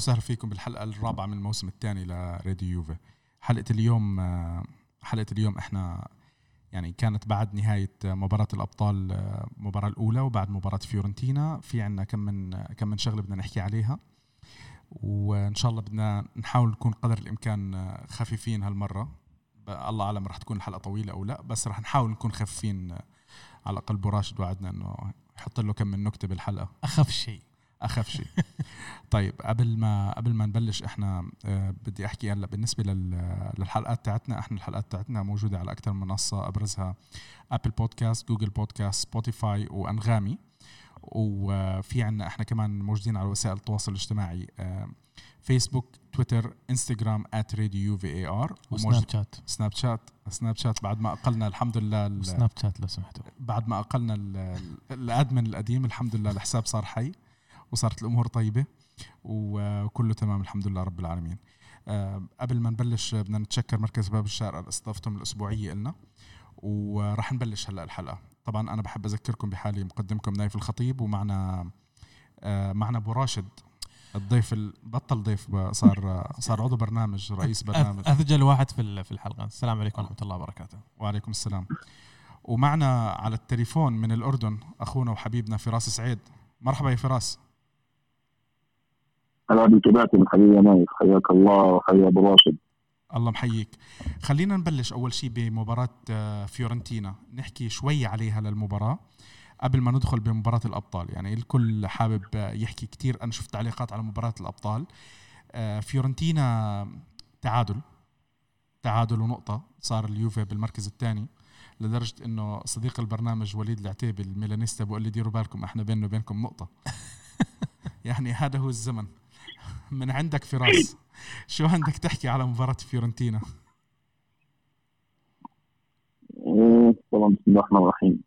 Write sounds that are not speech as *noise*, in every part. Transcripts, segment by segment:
وسهلا فيكم بالحلقة الرابعة من الموسم الثاني لراديو يوفي حلقة اليوم حلقة اليوم إحنا يعني كانت بعد نهاية مباراة الأبطال آه، المباراه الأولى وبعد مباراة فيورنتينا. في عنا كم من كم من شغلة بدنا نحكي عليها. وإن شاء الله بدنا نحاول نكون قدر الإمكان آه، خفيفين هالمرة. الله أعلم رح تكون الحلقة طويلة أو لا بس رح نحاول نكون خفيفين على الاقل براشد وعدنا إنه يحط له كم من نكتة بالحلقة. أخف شيء. أخف شيء. *laughs* طيب قبل ما قبل ما نبلش إحنا آه بدي أحكي هلأ بالنسبة للحلقات تاعتنا إحنا الحلقات تاعتنا موجودة على أكثر من منصة أبرزها Apple Podcasts Google Podcasts سبوتيفاي وأنغامي. وفي عنا إحنا كمان موجودين على وسائل التواصل الاجتماعي فيسبوك تويتر انستغرام @راديو JUVE AR وسناب شات سناب شات. سناب شات بعد ما أقلنا الحمد لله سناب شات لو سمحتوا. بعد ما أقلنا الأدمن القديم الحمد لله الحساب صار حي. وصارت الأمور طيبة وكله تمام الحمد لله رب العالمين. أه قبل ما نبلش بدنا نتشكر مركز باب الشارع على استضافتهم الأسبوعية لنا وراح نبلش هلأ الحلقة. طبعا أنا بحب أذكركم بحالي مقدمكم نايف الخطيب ومعنا أه معنا أبو راشد الضيف بطل ضيف صار *laughs* صار عضو برنامج رئيس برنامج. أثجل واحد في في الحلقة. السلام عليكم ورحمة الله وبركاته. وعليكم السلام. ومعنا على التليفون من الأردن أخونا وحبيبنا فراس سعيد. مرحبا يا فراس. هلا بكباتن حبيبي نايف حياك الله وحيا أبو راشد. الله محييك. خلينا نبلش أول شيء بمباراة آه، فيورنتينا. نحكي شوي عليها للمباراة قبل ما ندخل بمباراة الأبطال. يعني الكل حابب يحكي كتير. أنا شفت تعليقات على مباراة الأبطال. آه، فيورنتينا تعادل. تعادل ونقطة. صار اليوفي بالمركز الثاني لدرجة إنه صديق البرنامج وليد العتيبي الميلانيستا بقول لي ديروا بالكم إحنا بيننا وبينكم نقطة. *laughs* يعني هذا هو الزمن. من عندك فراس؟ شو عندك تحكي على مباراة فيورنتينا؟ طبعا بسم الله الرحمن الرحيم.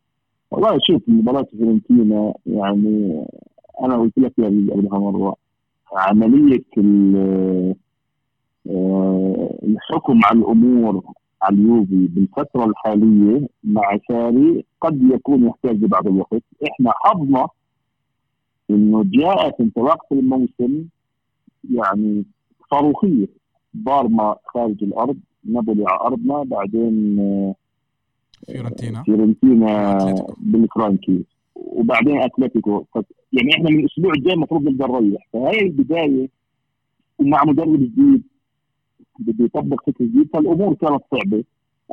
والله شوف مباراة فيورنتينا يعني أنا قلت لك قبلها مرة عملية آه، الحكم على الأمور على اليوفي بالفترة الحالية مع ساري قد يكون يحتاج لبعض الوقت. إحنا حظنا إنه جاءت انطلاقة الموسم يعني صاروخية. بارما خارج الأرض نابولي على أرضنا بعدين آه، فيورنتينا. فيورنتينا بالفرانكي وبعدين أتلتيكو. يعني إحنا من الأسبوع الجاي المفروض نقدر نريح. فهي البداية ومع مدرب جديد بده يطبق فكر جديد فالأمور كانت صعبة.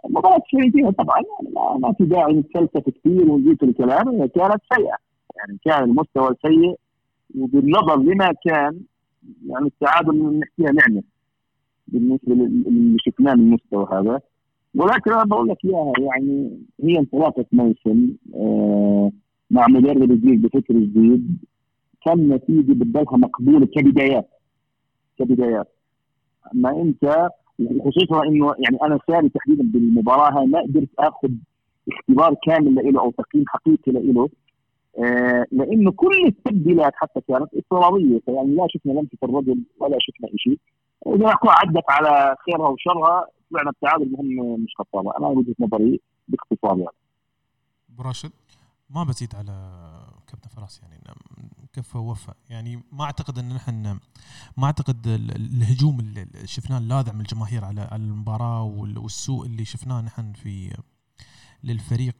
مباراة فيورنتينا طبعا يعني ما في داعي نتفلسف كثير ونزيد الكلام هي كانت سيئة. يعني كان المستوى سيء وبالنظر لما كان يعني التعادل نحكيها نعمة بالنسبة اللي شفناه من المستوى هذا. ولكن أنا بقول لك إياها يعني هي انطلاقة موسم آه مع مدرب جديد بفكر جديد. كم نتيجة بتضلها مقبولة كبدايات كبدايات. اما أنت خصوصا إنه يعني أنا ساري تحديدا بالمباراة ما قدرت آخذ اختبار كامل له أو تقييم حقيقي له لأنه كل التبديلات حتى كانت اضطراريه فيعني لا شفنا لمسة الرجل ولا شفنا شيء إذا عدت على خيرها وشرها طلعنا بتعادل مهم مش خطابه أنا وجهة نظري باختصار يعني. براشد ما بزيد على كابتن فراس يعني كفى ووفى يعني ما أعتقد إن نحن ما أعتقد الهجوم اللي شفناه اللاذع من الجماهير على المباراة والسوء اللي شفناه نحن في للفريق.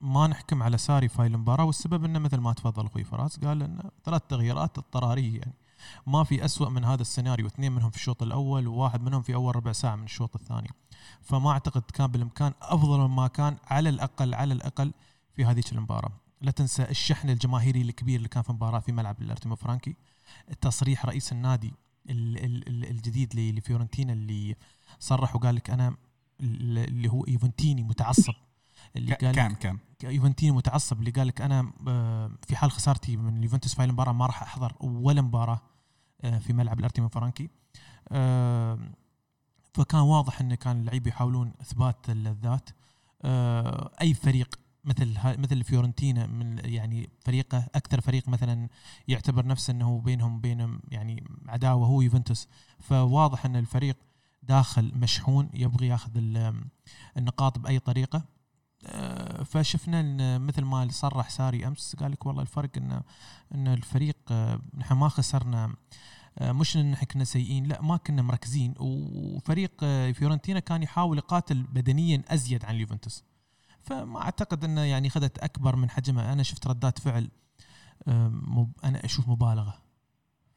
ما نحكم على ساري في هاي المباراة والسبب إنه مثل ما تفضل أخوي فراس قال انه ثلاث تغييرات اضطرارية يعني. ما في أسوأ من هذا السيناريو اثنين منهم في الشوط الأول وواحد منهم في أول ربع ساعة من الشوط الثاني. فما أعتقد كان بالإمكان أفضل مما كان على الأقل على الأقل في هذه المباراة. لا تنسى الشحن الجماهيري الكبير اللي كان في المباراة في ملعب الأرتيميو فرانكي. تصريح رئيس النادي الجديد لفيورنتينا اللي صرح وقال لك أنا اللي هو يوفنتيني متعصب. اللي قال كان كان يوفنتيني متعصب اللي قال لك أنا آه، في حال خسارتي من اليوفنتوس في المباراة ما راح أحضر ولا مباراة آه، في ملعب الأرتيميو فرانكي آه، فكان واضح إن كان اللعيبة يحاولون إثبات الذات. أي فريق مثل مثل فيورنتينا من يعني فريقه أكثر فريق مثلا يعتبر نفسه إنه بينهم بينهم يعني عداوة هو يوفنتوس. فواضح إن الفريق داخل مشحون يبغي ياخذ النقاط بأي طريقة. فشفنا إن مثل ما صرح ساري أمس قال لك والله الفرق ان إن الفريق آه، نحن ما خسرنا آه، مش إن كنا سيئين لا ما كنا مركزين. وفريق آه، فيورنتينا كان يحاول يقاتل بدنيا أزيد عن اليوفنتوس. فما أعتقد إنه يعني اخذت أكبر من حجمها. أنا شفت ردات فعل أنا أشوف مبالغة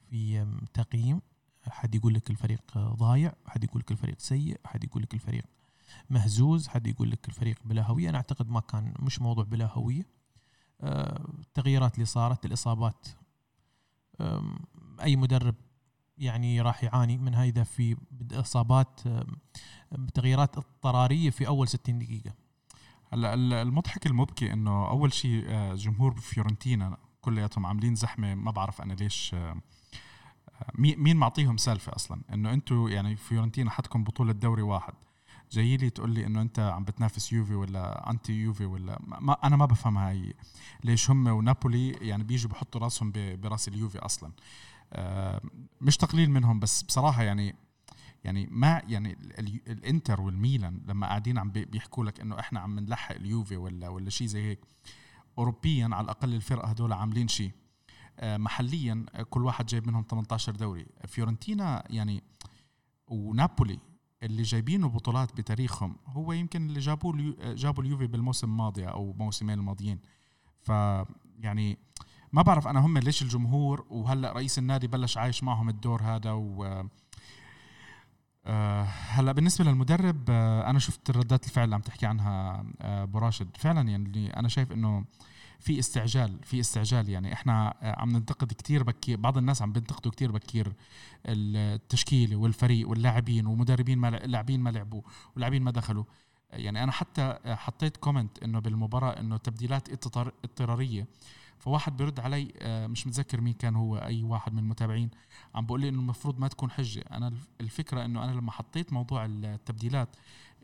في تقييم. حد يقول لك الفريق ضايع حد يقول لك الفريق سيء حد يقول لك الفريق مهزوز حد يقول لك الفريق بلا هوية؟ أنا أعتقد ما كان مش موضوع بلا هوية. آه، التغييرات اللي صارت الإصابات. أي مدرب يعني راح يعاني من هذا في إصابات تغييرات اضطرارية في أول 60 دقيقة. هلا المضحك المبكي إنه أول شيء آه، جمهور فيورنتينا كلياتهم عاملين زحمة ما بعرف أنا ليش آه، مين معطيهم سالفة أصلا؟ إنه أنتم يعني فيورنتينا حتكم بطولة دوري واحد. جاي لي تقول لي إنه أنت عم بتنافس يوفي ولا أنتي يوفي ولا ما أنا ما بفهم هاي. ليش هم ونابولي يعني بيجوا بحطوا راسهم براس اليوفي أصلا. آه، مش تقليل منهم بس بصراحة يعني يعني ما يعني الإنتر والميلان لما قاعدين عم بيحكوا لك إنه إحنا عم نلحق اليوفي ولا ولا شيء زي هيك اوروبيا على الأقل الفرقه هدول عاملين شيء. آه، محليا كل واحد جايب منهم 18 دوري. فيورنتينا يعني ونابولي اللي جايبينه بطولات بتاريخهم هو يمكن اللي جابوه جابوا اليوفي بالموسم الماضي أو موسمين الماضيين. ف يعني ما بعرف أنا هم ليش الجمهور وهلأ رئيس النادي بلش عايش معهم الدور هذا و آه، هلأ بالنسبة للمدرب آه، أنا شفت ردات الفعل اللي عم تحكي عنها آه، أبو راشد. فعلا يعني أنا شايف إنه في استعجال في استعجال يعني. إحنا عم ننتقد كتير بكير بعض الناس عم بينتقدوا كتير بكير التشكيله والفريق واللاعبين ومدربين ما لاعبين ما لعبوا ولاعبين ما دخلوا. يعني أنا حتى حطيت comment إنه بالمباراة إنه تبديلات اضطرارية. فواحد بيرد علي مش متذكر مين كان هو أي واحد من المتابعين عم بقول لي إنه المفروض ما تكون حجة. أنا الفكرة إنه أنا لما حطيت موضوع التبديلات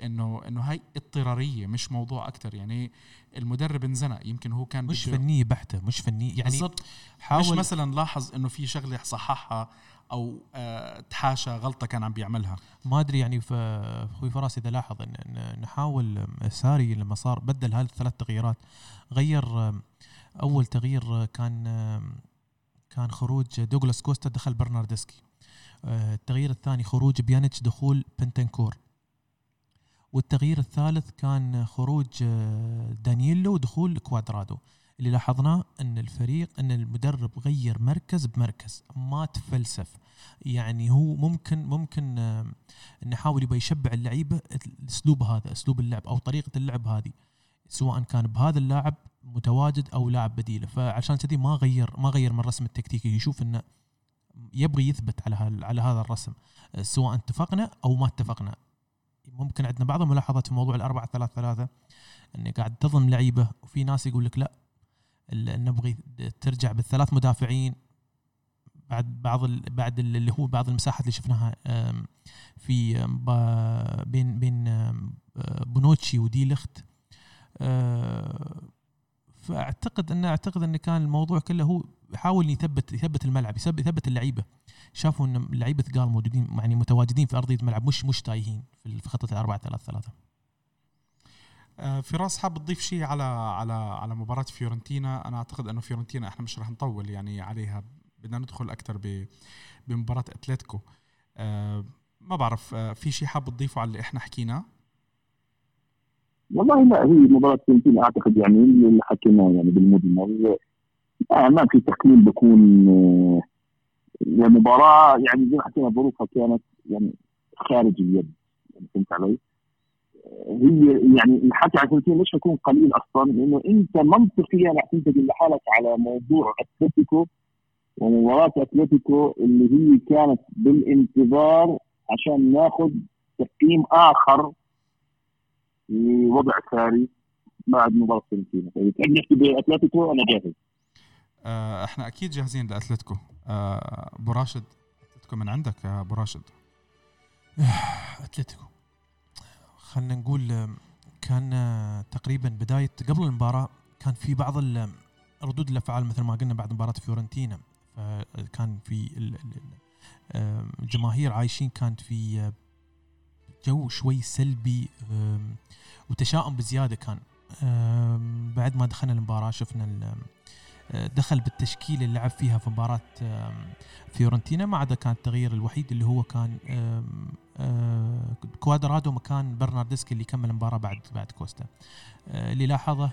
إنه إنه هاي اضطرارية مش موضوع أكثر يعني المدرب انزنق يمكن هو كان مش فنية بحتة مش فنية يعني بالضبط. حاول مش مثلا لاحظ إنه في شغلة صححها أو آه تحاشى غلطة كان عم بيعملها. ما أدري يعني أخوي فراس إذا لاحظ إن نحاول ساري لما صار بدل هذه الثلاث تغييرات غير أول تغيير كان كان خروج دوغلاس كوستا دخل برناردسكي. آه، التغيير الثاني خروج بيانيتش دخول بنتنكور. والتغيير الثالث كان خروج آه، دانييلو ودخول كوادرادو. اللي لاحظناه إن الفريق إن المدرب غير مركز بمركز ما تفلسف. يعني هو ممكن ممكن آه، إنه يحاول يبغى يشبع اللعيبة الاسلوب هذا أسلوب اللعب أو طريقة اللعب هذه. سواء كان بهذا اللاعب متواجد أو لاعب بديله فعشان كذي ما غير ما غير من الرسم التكتيكي. يشوف إنه يبغى يثبت على على هذا الرسم. سواء اتفقنا أو ما اتفقنا. ممكن عندنا بعض الملاحظات في موضوع الأربعة ثلاثة ثلاثة أن قاعد تظلم لعيبة وفي ناس يقول لك لا نبغي ترجع بالثلاث مدافعين بعد بعض بعد اللي هو بعض المساحات اللي شفناها في بين بين بونوتشي ودي لخت فأعتقد ان أعتقد إن كان الموضوع كله هو يحاول يثبت يثبت الملعب يثبت اللعيبة. شافوا إن اللعيبه ثقال موجودين يعني متواجدين في أرضية الملعب مش مش تايهين في خطه الأربعة ثلاثة ثلاثة آه، فراس حاب تضيف شيء على على على مباراة فيورنتينا؟ أنا أعتقد إنه فيورنتينا إحنا مش رح نطول يعني عليها. بدنا ندخل أكثر بمباراة أتلتيكو. أه ما بعرف أه في شيء حاب تضيفه على اللي إحنا حكيناه؟ والله لا هي مباراة فيورنتينا أعتقد يعني اللي حكيناه يعني بالمجمل آه ما في تقليل بكون آه ومباراه يعني زي ما حكينا ظروفها كانت يعني خارج اليد يعني فهمت علي؟ هي يعني الحكي على فلسطين مش حيكون قليل أصلا لأنه أنت منطقيا رح تنتقل لحالك على موضوع أتلتيكو ومباراة أتلتيكو اللي هي كانت بالانتظار عشان ناخذ تقييم آخر لوضع ساري بعد مباراة فلسطين فاذا تحب نحكي بأتلتيكو أنا جاهز إحنا أكيد جاهزين لأتلتيكو. آه، أبو راشد أتلتيكو من عندك يا أبو راشد؟ *sighs* أتلتيكو. خلينا نقول كان تقريبا بداية قبل المباراة كان في بعض ردود الأفعال مثل ما قلنا بعد مباراة فيورنتينا. فكان في الجماهير عايشين كانت في جو شوي سلبي وتشاؤم بزيادة كان. بعد ما دخلنا المباراة شفنا آه، دخل بالتشكيلة اللي لعب فيها في مباراة آم، فيورنتينا ما عدا كان التغيير الوحيد اللي هو كان آه، كوادرادو مكان برناردسكي اللي كمل المباراة بعد بعد كوستا. آه، اللي لاحظه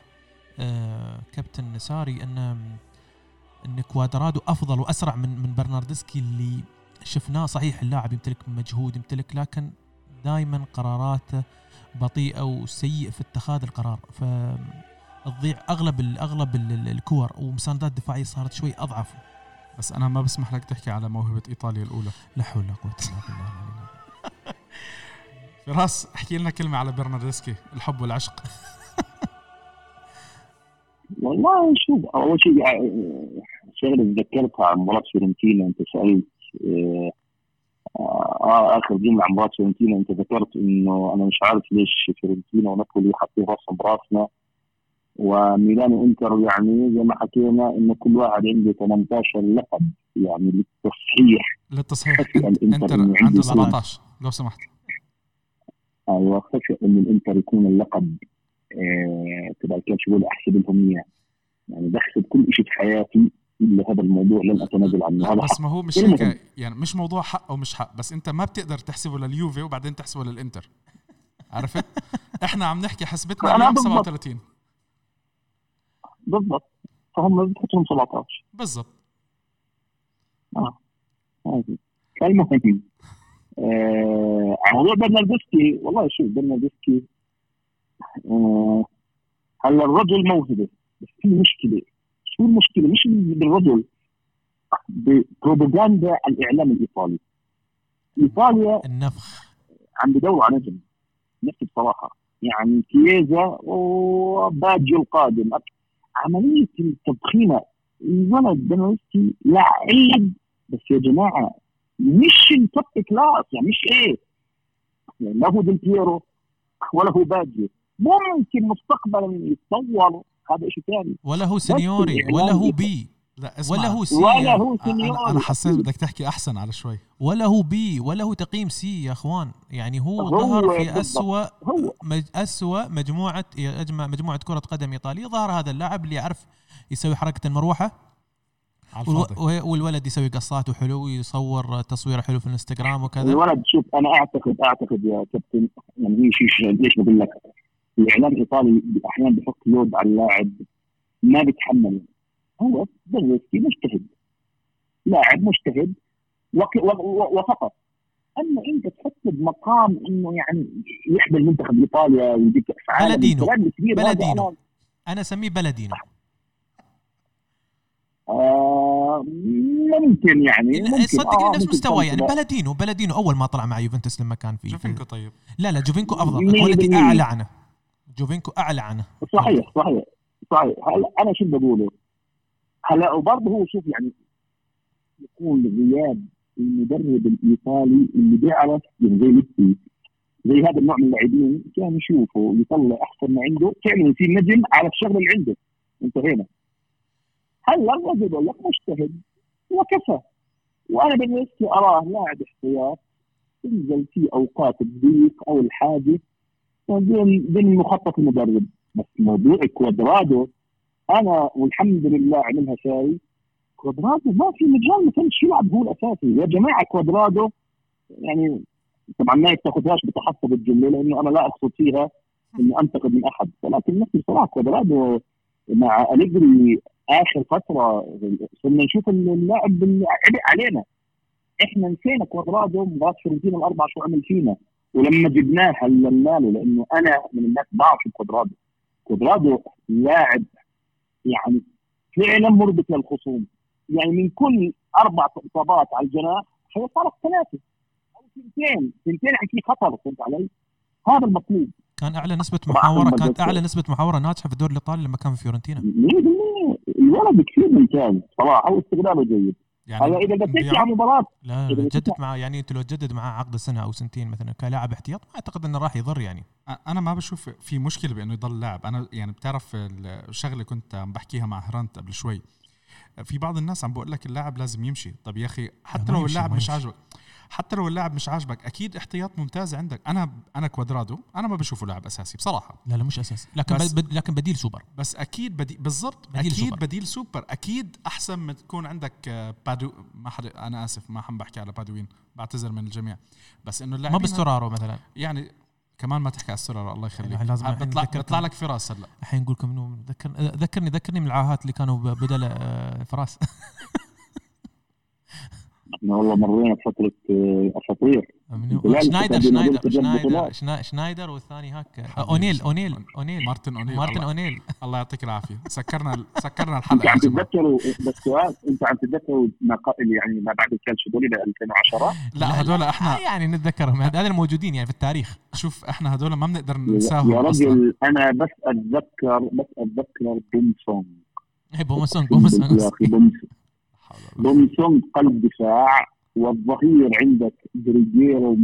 آه، كابتن نساري إن إن كوادرادو أفضل وأسرع من من برناردسكي اللي شفناه صحيح اللاعب يمتلك مجهود يمتلك لكن دائما قراراته بطيئة وسيء في اتخاذ القرار. ف تضيع أغلب ال- أغلب ال- ال- الكور ومساندات دفاعية صارت شوي اضعف بس أنا ما بسمح لك تحكي على موهبة إيطاليا الأولى. لا حول ولا قوة إلا بالله. فراس احكي لنا كلمة على برناردسكي الحب والعشق. والله شوف أول شيء آه، شغله تذكرتها عن مباراة فيورنتينا أنت سألت آه، آه آخر جملة عن مباراة فيورنتينا أنت ذكرت إنه أنا مش عارف ليش فيورنتينا ونابولي حاطين راسهم براسنا وميلان وإنتر يعني زي ما حكينا انه كل واحد عنده 18 لقب يعني للتصحيح. للتصحيح. الإنتر إنتر عنده عنده 17 لو سمحت. أيوه خشي انه الإنتر يكون اللقب آه، تبع بقول أحسب لهم إياه. يعني بحسب كل شيء في حياتي إلا هذا الموضوع لن أتنازل عنه. هذا بس ما هو مش. هيك يعني مش موضوع حق أو مش حق بس أنت ما بتقدر تحسبه لليوفي وبعدين تحسبه للإنتر. عرفت؟ إحنا عم نحكي حسبتنا اليوم بالضبط. 37 بالضبط. فهم بتحطهم 17 بالضبط. هذه المهم آه موضوع برناردسكي. والله شوف برناردسكي آه هلا الرجل موهبة؟ بس في مشكلة. شو المشكلة؟ مش بالرجل. ببروباغندا الإعلام الإيطالي. إيطاليا النفخ. عم بدوروا على نجم. نفسي بصراحة. يعني كييزا وباجيو القادم. عملية التضخيمه الولد بنوستي لعيب بس يا جماعة مش ال top class يعني مش إيه؟ يعني لا هو ديل بيرو ولا هو باجيو ممكن مستقبلا يتطور هذا شيء ثاني ولا هو سنيوري ولا هو بي. لا اسمع. ولا هو سي ولا هو أنا- سنيوري أنا, حسيت بدك تحكي أحسن على شوي. ولا هو بي ولا هو تقييم سي يا إخوان. يعني هو, هو ظهر في هو. مج أسوأ مجموعة أجمع مجموعة كرة قدم إيطالية. ظهر هذا اللاعب اللي يعرف يسوي حركة المروحة. على والو- الفاضي. والولد يسوي قصات وحلو ويصور تصوير حلو في الإنستغرام وكذا. الولد شوف أنا أعتقد أعتقد يا كابتن يعني هي شيء ليش بقول لك؟ الإعلام الإيطالي أحيانا بيحط لود على اللاعب ما بيتحمل. هو بلوسكي مجتهد. لاعب مجتهد وفقط. أما إنت تحطه بمقام إنه يعني يحمل منتخب إيطاليا ويجيب كاس عالم بلدينو. بلدينو. أنا- أسميه بلدينو. آه ممكن يعني ممكن. صدقني آه نفس مستوى يعني. بلدينو بلدينو أول ما طلع مع يوفنتوس لما كان في جوفينكو طيب. لا لا جوفينكو أفضل. مية quality بالمية. أعلى عنه. جوفينكو أعلى عنه. صحيح صحيح صحيح. أنا شو بقوله هلا وبرضه هو شوف يعني يكون غياب المدرب الإيطالي اللي بيعرف يعني زي ميسي زي هذا النوع من اللاعبين كان يشوفه ويطلع أحسن ما عنده. فعلا يصير نجم على الشغله اللي عنده. انتهينا. هلا الرجل بقول لك مجتهد وكفى. وأنا بالنسبة أراه لاعب احتياط تنزل في أوقات الضيق أو الحاجة ضمن مخطط المدرب. بس موضوع كوادرادو أنا والحمد لله عملها شاي كوادرادو ما في مجال ما كانش يلعب هو الأساسي. يا جماعة كوادرادو يعني طبعا ما تاخذهاش بتحفظ الجملة لأنه أنا لا أقصد فيها اني أنتقد من أحد. ولكن نفسي بصراحه كوادرادو مع أليجري آخر فترة صرنا نشوف اللاعب عبء علينا. إحنا نسينا كوادرادو مباراة فيورنتينا الأربع شو عمل فينا ولما جبناه هللنا له لأنه أنا من الناس بعشق كوادرادو. كوادرادو لاعب يعني فعلا مربك للخصوم يعني من كل أربع اصابات على الجناح حيخسرك ثلاثة. أو اثنتين اثنتين يعني في خطر فهمت علي؟ هذا المطلوب. كان طبعاً محاورة بدك- كانت أعلى نسبة محاورة ناجحة في الدوري الإيطالي لما كان في فيورنتينا. 100% الولد كثير ممتاز صراحة واستقلاله جيد. هلا يعني إذا بدك بيع- عن مباراة. لا إذا جدد معاه يعني أنت لو تجدد معاه عقد سنة أو سنتين مثلا كلاعب احتياط ما أعتقد إنه راح يضر يعني. أنا ما بشوف في مشكلة بأنه يضل لاعب. أنا يعني بتعرف الشغله كنت عم بحكيها مع هرانت قبل شوي. في بعض الناس عم بقول لك اللاعب لازم يمشي. طب يا أخي حتى لو اللاعب مش. عاجبك حتى لو اللاعب مش عاجبك أكيد احتياط ممتاز عندك. أنا أنا كوادرادو أنا ما بشوفه لاعب أساسي بصراحة. لا لا مش أساسي. لكن بس- بد لكن بديل سوبر. بس أكيد بدي بالضبط بديل أكيد سوبر. بديل سوبر. أكيد أحسن من تكون عندك آه، بادو ما حد أنا آسف ما حم بحكي على بادوين بعتذر من الجميع. بس إنه ما اللاعبين باسترارو مثلا. يعني كمان ما تحكي على السرعة الله يخليك. يعني لازم نذكركم. بيطلع لك فراس هلا. الحين نقول لكم ذكر ذكرني ذكرني من العاهات اللي كانوا بدل آه، فراس. *laughs* إحنا والله مرينا بفترة آه، أساطير. شنايدر شنايدر شنايدر شنايدر والثاني هاك. أونيل أونيل أونيل. مارتن أونيل مارتن الله, أونيل. الله يعطيك العافية. سكرنا *laughs* سكرنا أنت الحلقة عم يا جماعة. تتذكروا بس سؤال أنت عم تتذكروا ما قبل يعني ما بعد الكلش هذول ب 2010 لا هدول إحنا آه، يعني نتذكرهم. هذول الموجودين يعني في التاريخ. شوف إحنا هدول ما بنقدر يا ننساهم يا رجل أنا بس اتذكر بس أتذكر بومسونج هي بومسونج يا بومسونج أخي بومسونج قلب دفاع والظهير عندك بريجيرو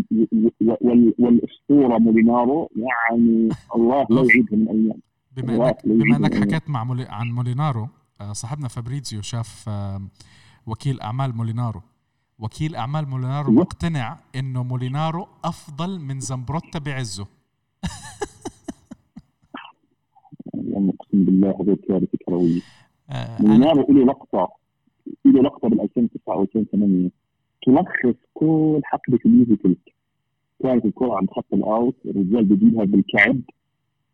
وال- والأسطورة مولينارو. يعني الله لا يعيدها من أيام. بما انك بما إنك. حكيت مع مولي عن مولينارو آه، صاحبنا فابريزيو شاف وكيل أعمال مولينارو. وكيل أعمال مولينارو أيوة. مقتنع إنه مولينارو أفضل من زمبروتا بعزه. *laughs* اقسم بالله هذول كارثه كرويه آه، مولينارو له لقطة. له لقطه بال 2009 أو 2008 تلخص كل حقبه الميوزيكال كانت الكرة عند خط ال out الرجال بيجيبها بالكعب.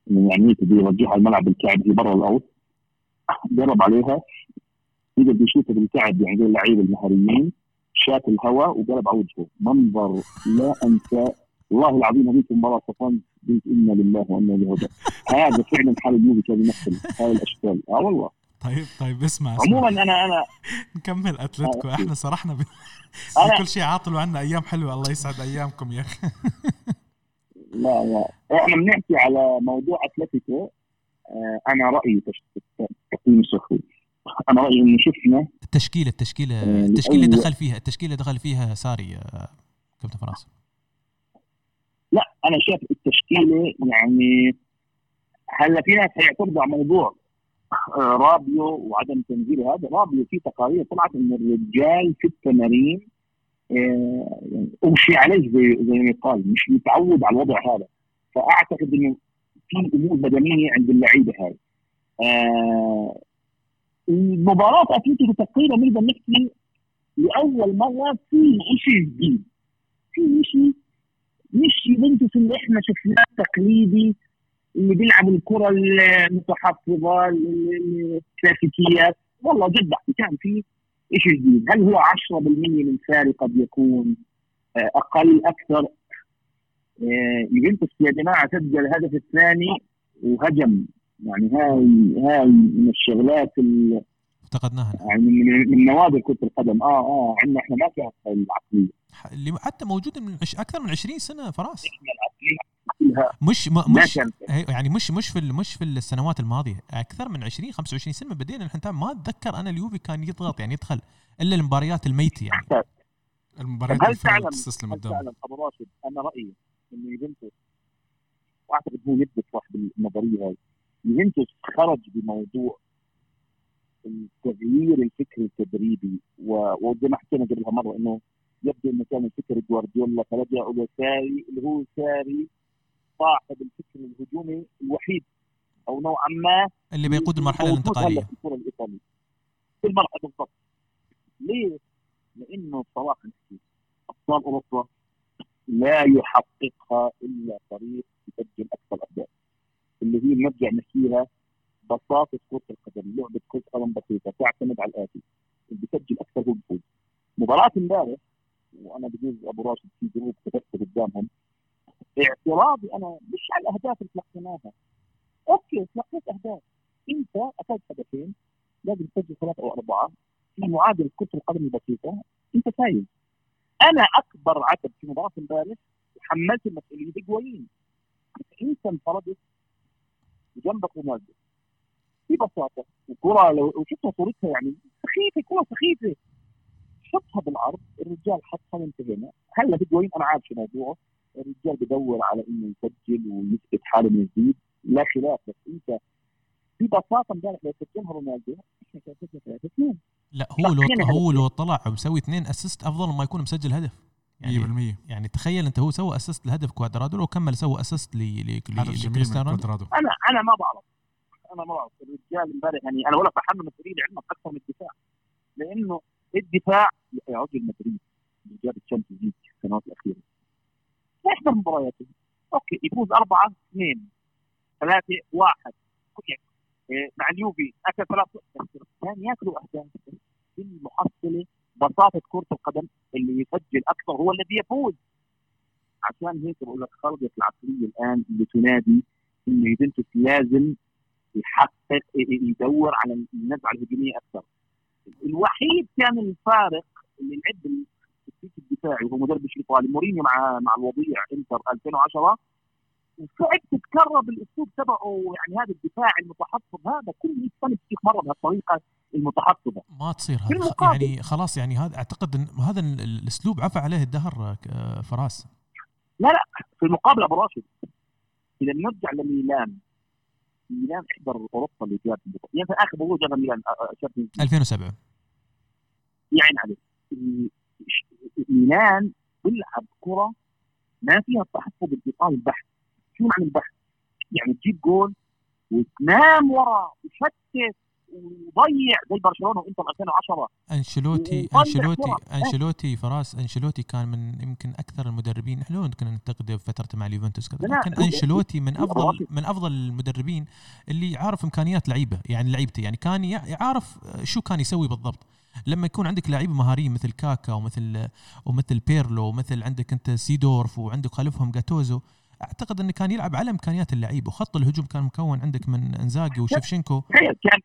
يعني يوجهها الملعب بالكعب هي برا ال out. جرب عليها. يقدر بيشوفها بالكعب يعني زي اللعيبة المهاريين. شاف الهواء وقلب على وجهه. منظر لا أنسى. والله العظيم هذيك المباراة صفنت قلت إنا لله وإنا إليه. هذا فعلا حال الميوزيكال بيمثل هاي الأشكال. آه والله. طيب طيب اسمع, اسمع. عموما أنا أنا نكمل اتلتيكو إحنا سرحنا ب... أنا- كل شيء عاطلوا عنا أيام حلوة. الله يسعد أيامكم يا أخي. *laughs* لا لا. إحنا بنحكي على موضوع أتلتيكو. آه، أنا رأيي تقييم صفري أنا رأيي إنه شفنا التشكيلة التشكيله آه، التشكيلة اللي دخل فيها التشكيلة اللي دخل فيها ساري آه، كابتن فراس. لا أنا شايف التشكيلة يعني هلأ في ناس حيعترضوا على موضوع رابيو وعدم تنزيله. هذا رابيو في تقارير طلعت إن الرجال في التمارين آه، يعني اغشي عليه زي زي ما يقال مش متعود على الوضع هذا. فأعتقد إنه في أمور بدنية عند اللعيبة هاي. آه المباراة أتلتيكو تقريبا نقدر نحكي لأول مرة في شيء جديد. في شيء مش يوفنتوس اللي إحنا شفناه التقليدي اللي بيلعب الكرة المتحفظة ال- الكلاسيكيات والله جد كان في شيء جديد. هل هو 10% من ساري قد يكون؟ آه، أقل أكثر؟ آه، يوفنتوس يا جماعة سجل الهدف الثاني وهجم. يعني هاي هاي من الشغلات ال- افتقدناها. يعني من, من نوادر كرة القدم. آه آه عندنا إحنا ما هاي العقلية. اللي حتى موجوده من عش... أكثر من 20 سنة فراس. إحنا مش م... مش هي- يعني مش مش في مش في السنوات الماضية أكثر من 20 25 سنة بدينا نتابع. ما أتذكر أنا اليوفي كان يضغط يعني يدخل إلا المباريات الميته يعني. المباريات هل تعلم تستسلم هل فعلا أبو راشد أنا رأيي انه يوفنتوس وأعتقد هو يثبت صح بالنظريه هاي يوفنتوس خرج بموضوع التغيير الفكري التدريبي وزي ما حكينا قبلها مرة إنه يبدو انه كان الفكر جوارديولا فلجأوا إلى ساري اللي هو ساري صاحب الفكر الهجومي الوحيد أو نوعا ما اللي بيقود المرحلة الانتقالية. في الكرة الإيطالية. في المرحله بالضبط. ليه؟ لأنه بصراحه نحكي أبطال أوروبا لا يحققها إلا فريق يسجل أكثر اهداف اللي هي بنرجع نحكيها بساطة كرة القدم لعبة كرة قدم بسيطة تعتمد على الآتي. اللي بيسجل أكثر هو بيفوز مباراة امبارح وأنا بجوز أبو راشد في group كتبت قدامهم اعتراضي أنا مش على الأهداف اللي تلقيناها أوكي تلقيت أهداف. أنت أخذت هدفين لازم تسجل ثلاثة أو أربعة في معادلة كرة القدم البسيطة. أنت فايز. أنا أكبر عتب في مباراة امبارح وحملت المسؤولية بقويين أنت انفردت وجنبك رونالدو ببساطة الكره لو شفتها صورتها يعني سخيفة كرة سخيفة. شطها بالعرض الرجال حطها وانتهينا هلا هيجوين أنا عارف شو موضوعه. الرجال بدور على إنه يسجل ويثبت حاله من جديد لا خلاف. بس أنت ببساطه امبارح لو سجلها رونالدو إحنا كسبنا 3 2 لا هو لو هو لو طلع ومسوي اثنين assist أفضل ما يكون مسجل هدف. يعني 100% يعني تخيل أنت هو سوى assist لهدف كوادرادو لو كمل سوى assist لكريستيانو رونالدو. كوادرادو. أنا أنا ما بعرف. أنا ما بعرف. الرجال امبارح يعني أنا ولا من مدريد علمك أكثر من الدفاع. لأنه الدفاع يا رجل مدريد. اللي جاب ال Champions League في السنوات الأخيرة. احضر مبارياته أوكي يفوز أربعة اثنين ثلاثة واحد. يعني مع اليوفي أكل ثلاث كان ياكلوا اهداف في المحصله بساطة كرة القدم اللي يسجل أكثر هو الذي يفوز. عشان هيك بقول لك خلقت العقليه الآن اللي تنادي إنه يوفنتوس لازم يحقق يدور على النزعة الهجومية أكثر. الوحيد كان الفارق اللي لعب الدفاعي وهو مدرب الايطالي مورينيو مع مع الوضيع انتر 2010 وصعب تتكرر بالأسلوب تبعه يعني هذا الدفاع المتحفظ هذا كل 100 سنه بتجيك مرة بهالطريقة المتحفظة ما تصير هذا. يعني خلاص يعني هذا أعتقد إن هذا ال- الأسلوب عفى عليه الدهر آه، فراس في المقابل أبو راشد إذا بنرجع لميلان ميلان أحضر أوروبا اللي جاب. يعني في آخر بطولة جابها ميلان آه، آه، Champions League. 2007 يعين عليك ميلان بيلعب كره ما فيها التحفظ الايطالي البحت شو معنى البحت؟ يعني تجيب جول وتنام ورا وشتت وضيع زي برشلونة وإنتر 2010 انشيلوتي وطلع انشيلوتي كرة. أنشيلوتي فراس أنشيلوتي كان من يمكن أكثر المدربين إحنا كنا ننتقده في فترته مع اليوفنتوس لكن أنشيلوتي من افضل. من أفضل المدربين اللي عارف إمكانيات لعيبة يعني لعيبته يعني كان يع- عارف شو كان يسوي بالضبط لما يكون عندك لعيبة مهاريين مثل كاكا ومثل ومثل بيرلو ومثل عندك انت سيدورف وعندك خلفهم جاتوزو أعتقد إنه كان يلعب على إمكانيات اللعيبه وخط الهجوم كان مكون عندك من إنزاجي وشيفشينكو. تخيل كان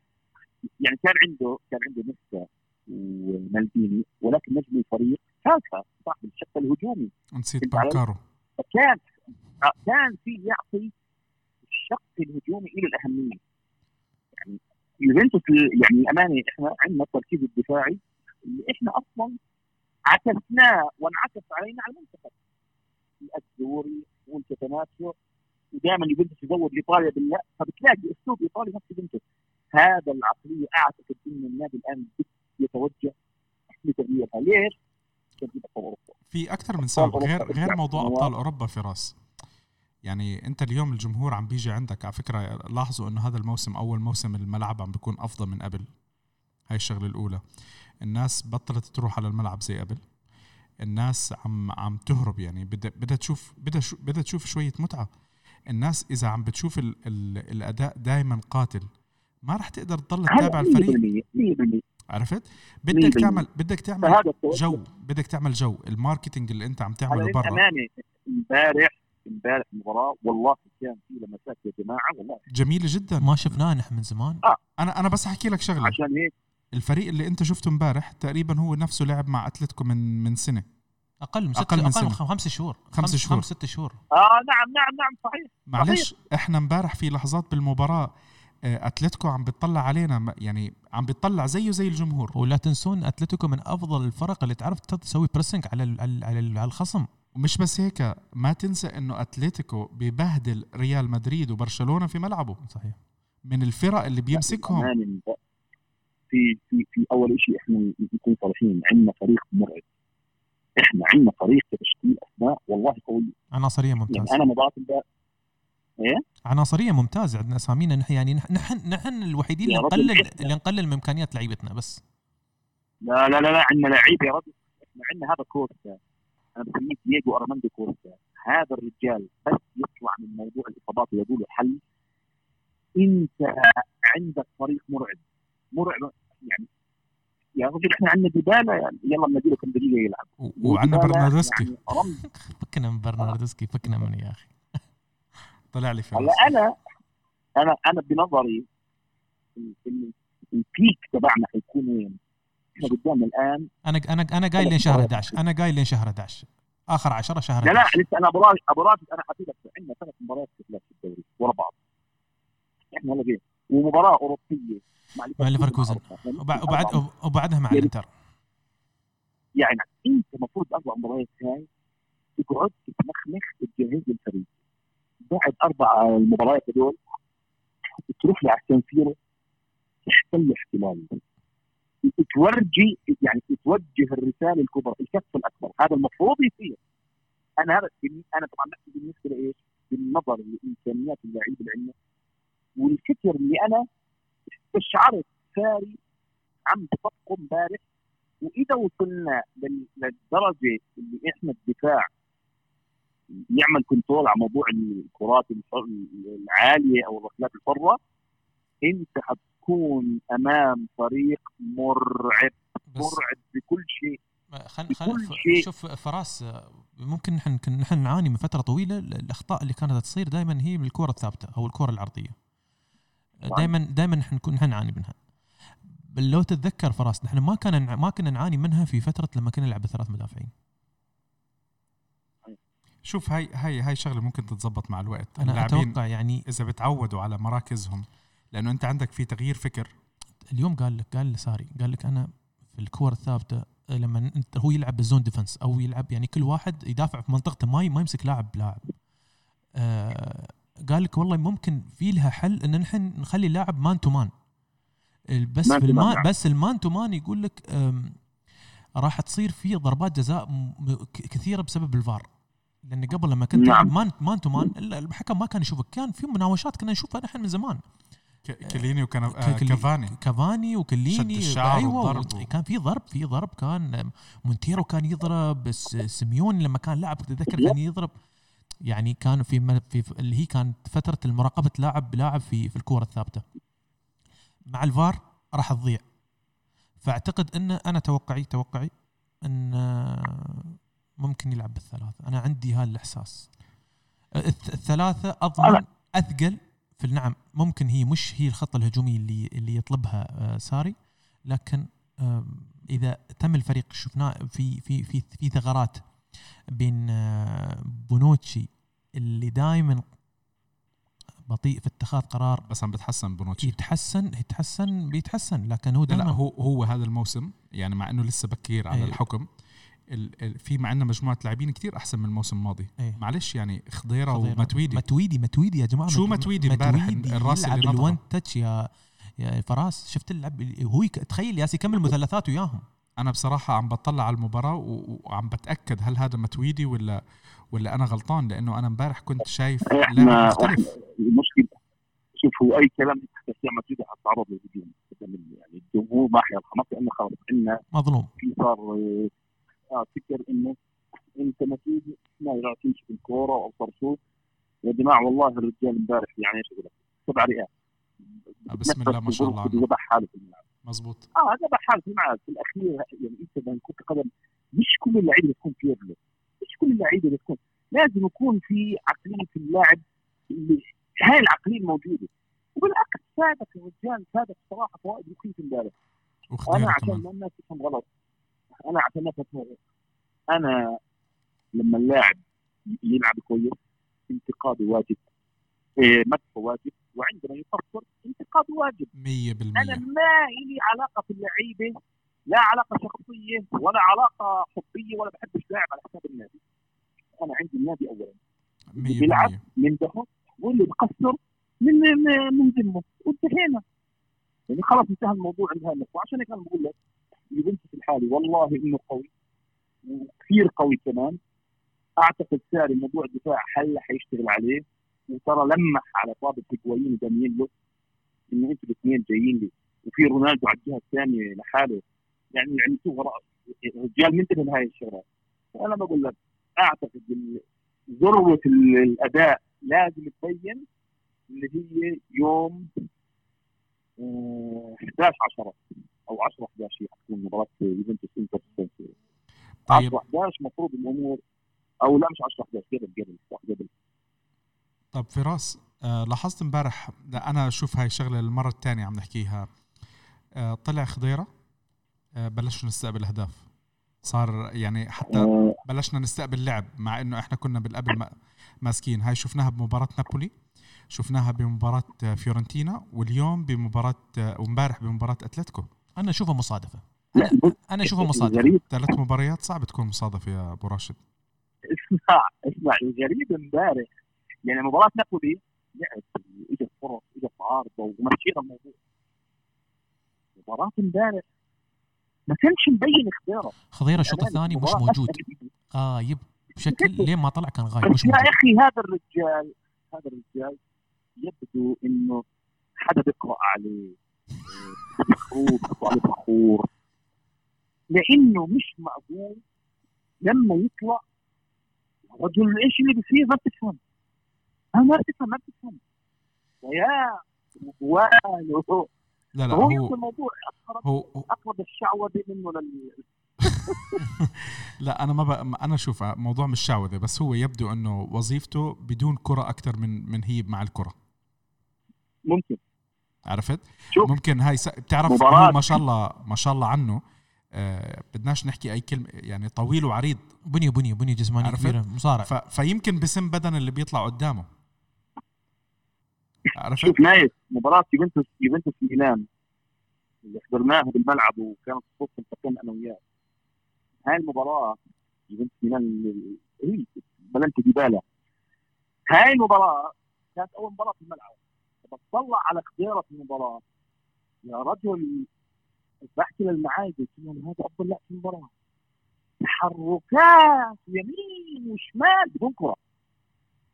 يعني كان عنده كان عنده نستا ومالديني ولكن نجم الفريق كاكا صاحب الشق الهجومي. نسيت فكان آه، كان في يعطي الشق الهجومي له الأهمية. يعني يوفنتوس يعني امانه إحنا عندنا التركيز الدفاعي اللي إحنا أصلا عكسناه وانعكس علينا على المنتخب. الدوري والكتناتشو ودائما يوفنتوس يزود إيطاليا باللا فبتلاقي أسلوب إيطالي نفس يوفنتوس. هذا العقلية أعتقد إن النادي الآن يتوجه لتغييرها ليش؟ في أكثر من سبب غير غير موضوع. أبطال أوروبا فراس. يعني انت اليوم الجمهور عم بيجي عندك على فكرة لاحظوا انه هذا الموسم أول موسم الملعب عم بيكون أفضل من قبل هاي الشغلة الأولى. الناس بطلت تروح على الملعب زي قبل. الناس عم عم تهرب يعني بدها بدها تشوف بدها بدها تشوف شوية متعة. الناس إذا عم بتشوف ال ال الأداء دائما قاتل ما راح تقدر تضل تتابع الفريق. 100% 100% عرفت؟ بدك. تعمل بدك تعمل جو بدك تعمل جو. ال marketing اللي أنت عم تعمله برا. إمبارح امبارح المباراه والله كان في لمسات يا جماعة والله. جميلة جدا ما شفناه نحن من زمان. أنا أنا بس أحكي لك شغلة. عشان هيك. الفريق اللي أنت شفته امبارح تقريبا هو نفسه لعب مع أتلتيكو من من سنة. أقل من ست أقل من أقل من سنة. خمس شهور. خمس شهور. خمس ست شهور. آه نعم نعم نعم صحيح معلش إحنا امبارح في لحظات بالمباراة آه، أتلتيكو عم بتطلع علينا يعني عم بتطلع زيه زي الجمهور. ولا تنسون أتلتيكو من أفضل الفرق اللي تعرف تسوي pressing على ال- على على على الخصم. ومش بس هيك ما تنسى إنه أتلتيكو ببهدل ريال مدريد وبرشلونة في ملعبه. صحيح. من الفرق اللي بيمسكهم. في في في أول شيء إحنا نكون صريحين عندنا فريق مرعب. إحنا عندنا فريق تشكيل أسماء والله قوي. عناصريه يعني ممتازه أنا مضاف امبارح عناصريه ممتازه عندنا اسامينا نحن يعني نحن نحن, الوحيدين اللي نقلل اللي نقلل من إمكانيات لعيبتنا بس. لا لا لا لا عندنا لعيبه يا رجل. إحنا عندنا هذا كوستا أنا بسميه دييغو أرماندو كوستا هذا الرجال بس يطلع من موضوع الإصابات ويقول له حل أنت عندك فريق مرعب. مرعب يعني يا رجل إحنا عندنا ديبالا يعني يلا بنديله كم دقيقة يلعب. وعندنا برناردسكي يعني فكنا من برناردسكي فكنا منه يا أخي. *laughs* طلع لي فراس هلا أنا أنا أنا بنظري ال- ال- البيك تبعنا حيكون وين؟ إحنا قدامنا الآن. أنا أنا أنا قايل لين شهر 11 أنا قايل لين شهر 11 آخر 10 شهر لا لا 11 لسه أنا ابو راشد ابو راشد أنا حكيت لك عندنا ثلاث مباريات في الدوري ورا بعض. إحنا هلا ومباراة أوروبية مع ليفركوزن. وبع- وبعد وبعدها مع يعني- الانتر يعني أنت المفروض أربع مباريات هاي تقعد تتمخمخ تجهز الفريق. بعد أربع المباريات هذول تروح على سان سيرو تحتل احتلال تورجي يعني توجه الرسالة الكبرى الكف الأكبر. هذا المفروض يصير. أنا هذا أنا طبعا بحكي بالنسبة لايش؟ بالنظر لامكانيات اللعيبه اللي عندنا والفكر اللي أنا استشعرت ساري عم بطبقه امبارح. وإذا وصلنا للدرجة اللي إحنا الدفاع يعمل كنترول على موضوع الكرات العالية أو الركلات الحرة أنت حتكون أمام فريق مرعب مرعب بكل شيء. خل خل شوف فراس ممكن نحن نحن نعاني من فترة طويلة الأخطاء اللي كانت تصير دائما هي من الكره الثابتة أو الكرة العرضيه دائما دائما نحن نحن نعاني منها. لو تتذكر فراس نحن ما كان ما كنا نعاني منها في فترة لما كنا نلعب بثلاث مدافعين. شوف هاي هاي هاي شغلة ممكن تتزبط مع الوقت. أنا أتوقع يعني إذا بتعودوا على مراكزهم لأنه أنت عندك في تغيير فكر. اليوم قال لك قال لساري قال لك أنا في الكور الثابتة لما انت هو يلعب بال zone defense أو يلعب يعني كل واحد يدافع في منطقته ما ما يمسك لاعب لاعب آه قال لك والله ممكن في لها حل إن نحن نخلي اللاعب man to man بس في ال man نعم. بس ال man to man يقول لك راح تصير في ضربات جزاء كثيرة بسبب الفار. لأن قبل لما كنت نعم. man man to man الحكم ما كان يشوفك. كان في مناوشات كنا نشوفها نحن من زمان. كيليني وكان آه كافاني. كافاني وكيليني. شد الشعر أيوه كان في ضرب في ضرب كان مونتيرو كان يضرب بس سيميوني لما كان لاعب تتذكر كان يضرب. يعني كان في, في اللي هي كانت فترة المراقبة لاعب لاعب في في الكورة الثابتة. مع الفار راح تضيع. فأعتقد إن أنا توقعي توقعي إن ممكن يلعب بالثلاثة. أنا عندي هذا الإحساس. الثلاثة أضمن أثقل في النعم ممكن هي مش هي الخطه الهجوميه اللي اللي يطلبها آه، ساري. لكن إذا تم الفريق شفناه في في في في ثغرات بين آه، بونوتشي اللي دائما بطيء في اتخاذ قرار بس عم بتحسن بونوتشي. يتحسن يتحسن بيتحسن. لكن هو دائما هو هو هذا الموسم يعني مع إنه لسه بكير على إيه الحكم في مع عندنا مجموعة لاعبين كثير أحسن من الموسم الماضي. إيه. معلش يعني خضيرة وماتويدي ماتويدي ماتويدي يا جماعة. شو ماتويدي امبارح؟ الراس اللي ال one touch يا يا فراس. شفت اللعب هو تخيل ياسي يكمل مثلثات وياهم. أنا بصراحة عم بطلع على المباراة وعم بتأكد هل هذا متويدي ولا ولا أنا غلطان لأنه أنا امبارح كنت شايف لاعب مختلف. المشكلة شوف هو أي كلام بس متويدي حتعرض للهجوم يعني الجمهور ما حيرحمك لأنه خلص عندنا مظلوم. في صار فكر إنه أنت متويدي ما يعرف يمسك الكورة أو صرصوف يا جماعة والله الرجال امبارح يعني إيش أقول لك؟ سبع رئات بسم الله ما شاء الله. ذبح حاله في الملعب. مزبوط آه ذبح حاله في الملعب. في الأخير يعني أنت لما كرة قدم مش كل اللعيبة بتكون فيرلو مش كل اللعيبة بتكون لازم يكون في عقلية اللاعب اللي هاي العقلية الموجوده وبالعكس ساعدك الرجال ساعدك صراحة فوائد مخيفه امبارح. أنا عشان ما الناس تفهم غلط. أنا غلط أنا لما اللاعب يلعب كويس انتقاده واجب. إيه مدحه واجب. وعندما يقصر انتقاد واجب. 100% أنا ما لي علاقة في اللعيبة لا علاقة شخصية ولا علاقة حبية ولا بحبش لاعب على حساب النادي. أنا عندي النادي اولا. بيلعب من دهر واللي بقصر من من ذمة. وانتهينا. يعني خلاص انتهى الموضوع هذا وعشان هيك أنا بقول لك يوفنتوس الحالي. والله إنه قوي وكثير قوي كمان. أعتقد ساري موضوع الدفاع هلأ حيشتغل عليه. وترى لمح على طابة هيجوايين ودانييلو إنه أنتوا الاثنين جايين لي. وفي رونالدو على الجهة الثانية لحاله. يعني يعني رجال منتبه لهي الشغلات. فأنا بقول لك أعتقد ذروة الأداء لازم تبين اللي هي يوم 11 آه، 10 أو 10 11 حتكون مباراه يوفنتوس انتر 10 11 المفروض الأمور أو لا مش 10 11 قبل قبل قبل. طب فراس آه لاحظت امبارح أنا أشوف هاي الشغله المرة الثانية عم نحكيها. آه طلع خضيرة. آه بلشنا نستقبل أهداف. صار يعني حتى. بلشنا نستقبل لعب مع إنه إحنا كنا بالقبل ماسكين. هاي شفناها بمباراة نابولي. شفناها بمباراة فيورنتينا واليوم بمباراة آه، وامبارح بمباراة أتلتيكو. أنا أشوفها مصادفة. أنا أشوفها مصادفة. ثلاث مباريات صعب تكون مصادفة يا أبو راشد. اسمع اسمع الغريب امبارح. يعني مباراة نابولي لعب إجت فرص إجت عارضة ومشينا الموضوع. مباراة امبارح ما كانش مبين خضيره خضيره الشوط الثاني مش موجود. غايب. بشكل لين ما طلع كان غايب؟ مش يا موجود. أخي هذا الرجال هذا الرجال يبدو إنه حدا بيقرأ عليه. مخروط بيقرأ عليه فخور. لأنه مش مقبول لما يطلع رجل إيش اللي بيصير ما بتفهم. أنا ما بتفهم ما بتفهم. ويا وقال لا لا هو هو الموضوع اقرب هو هو- أقرب الشعوذة منه لل *laughs* لا أنا ما. ما- أنا شوف موضوع مش شعوذة بس هو يبدو إنه وظيفته بدون كرة أكثر من من هي مع الكرة. ممكن. عرفت؟ شوف ممكن هاي س... بتعرف مباراة. ما شاء الله ما شاء الله عنه. آه بدناش نحكي أي كلمة يعني طويل وعريض. بنيه بنيه بنيه جسمانيه عرفت؟ كبيرة مصارع. ف... فيمكن بسم بدن اللي بيطلع قدامه. عرفت؟ شوف نايف مباراة يوفنتوس يوفنتوس ميلان. اللي حضرناها بالملعب وكانت صدفة التقينا أنا وياه. هاي المباراة يوفنتوس ميلان هي بلنتي ديبالا. هاي المباراة كانت أول مباراة في الملعب. بطلع على خضيرة المباراة. يا رجل بحكي للمعايدة قلت لهم هذا أفضل لاعب في المباراة. تحركات يمين وشمال. بدون كرة.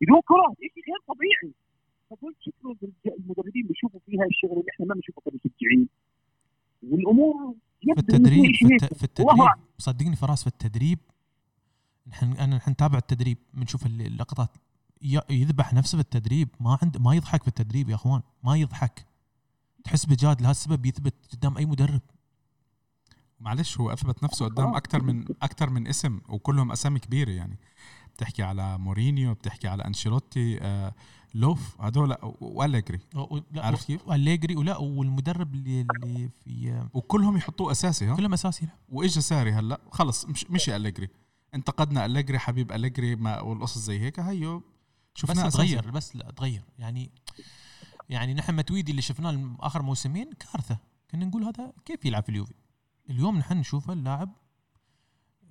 بدون كرة. شيء غير طبيعي؟ فقلت شكرا المدربين بيشوفوا فيها الشغل اللي إحنا ما بنشوفه كمشجعين. والأمور في التدريب في. الت... في التدريب. صدقني فراس في التدريب نحن أنا نحن نتابع التدريب بنشوف ال- اللقطات. يذبح نفسه في التدريب. ما عند ما يضحك في التدريب يا اخوان. ما يضحك. تحس بجاد لهالسبب يثبت قدام أي مدرب. معلش هو أثبت نفسه قدام أكثر من أكثر من اسم وكلهم أسامي كبيرة يعني. بتحكي على مورينيو بتحكي على أنشيلوتي آه لوف هدول وأليجري. عارف كيف؟ وأليجري ولا والمدرب اللي اللي في وكلهم يحطوه أساسي ها؟ كلهم أساسي لا. وإجا ساري هلأ. خلص مش مشي أليجري. انتقدنا أليجري حبيب أليجري ما والقصص زي هيك. هيو. شفناه أساسي. تغير بس لا تغير يعني يعني نحن متويدي اللي شفناه آخر موسمين كارثة. كنا نقول هذا كيف يلعب في اليوفي؟ اليوم نحن نشوفه اللاعب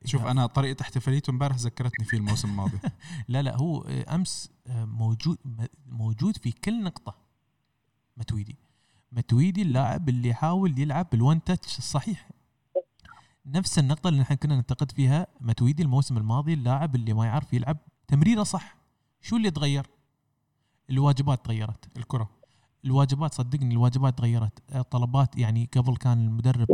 شوف أنا طريقة احتفاليته امبارح ذكرتني فيه الموسم الماضي. *laughs* لا لا هو أمس آه، موجود موجود في كل نقطة. متويدي. متويدي اللاعب اللي يحاول يلعب بالون تاتش الصحيح. نفس النقطة اللي نحن كنا ننتقد فيها متويدي الموسم الماضي اللاعب اللي ما يعرف يلعب تمريره صح. شو اللي تغير؟ الواجبات تغيرت الكرة. الواجبات صدقني الواجبات تغيرت. الطلبات يعني قبل كان المدرب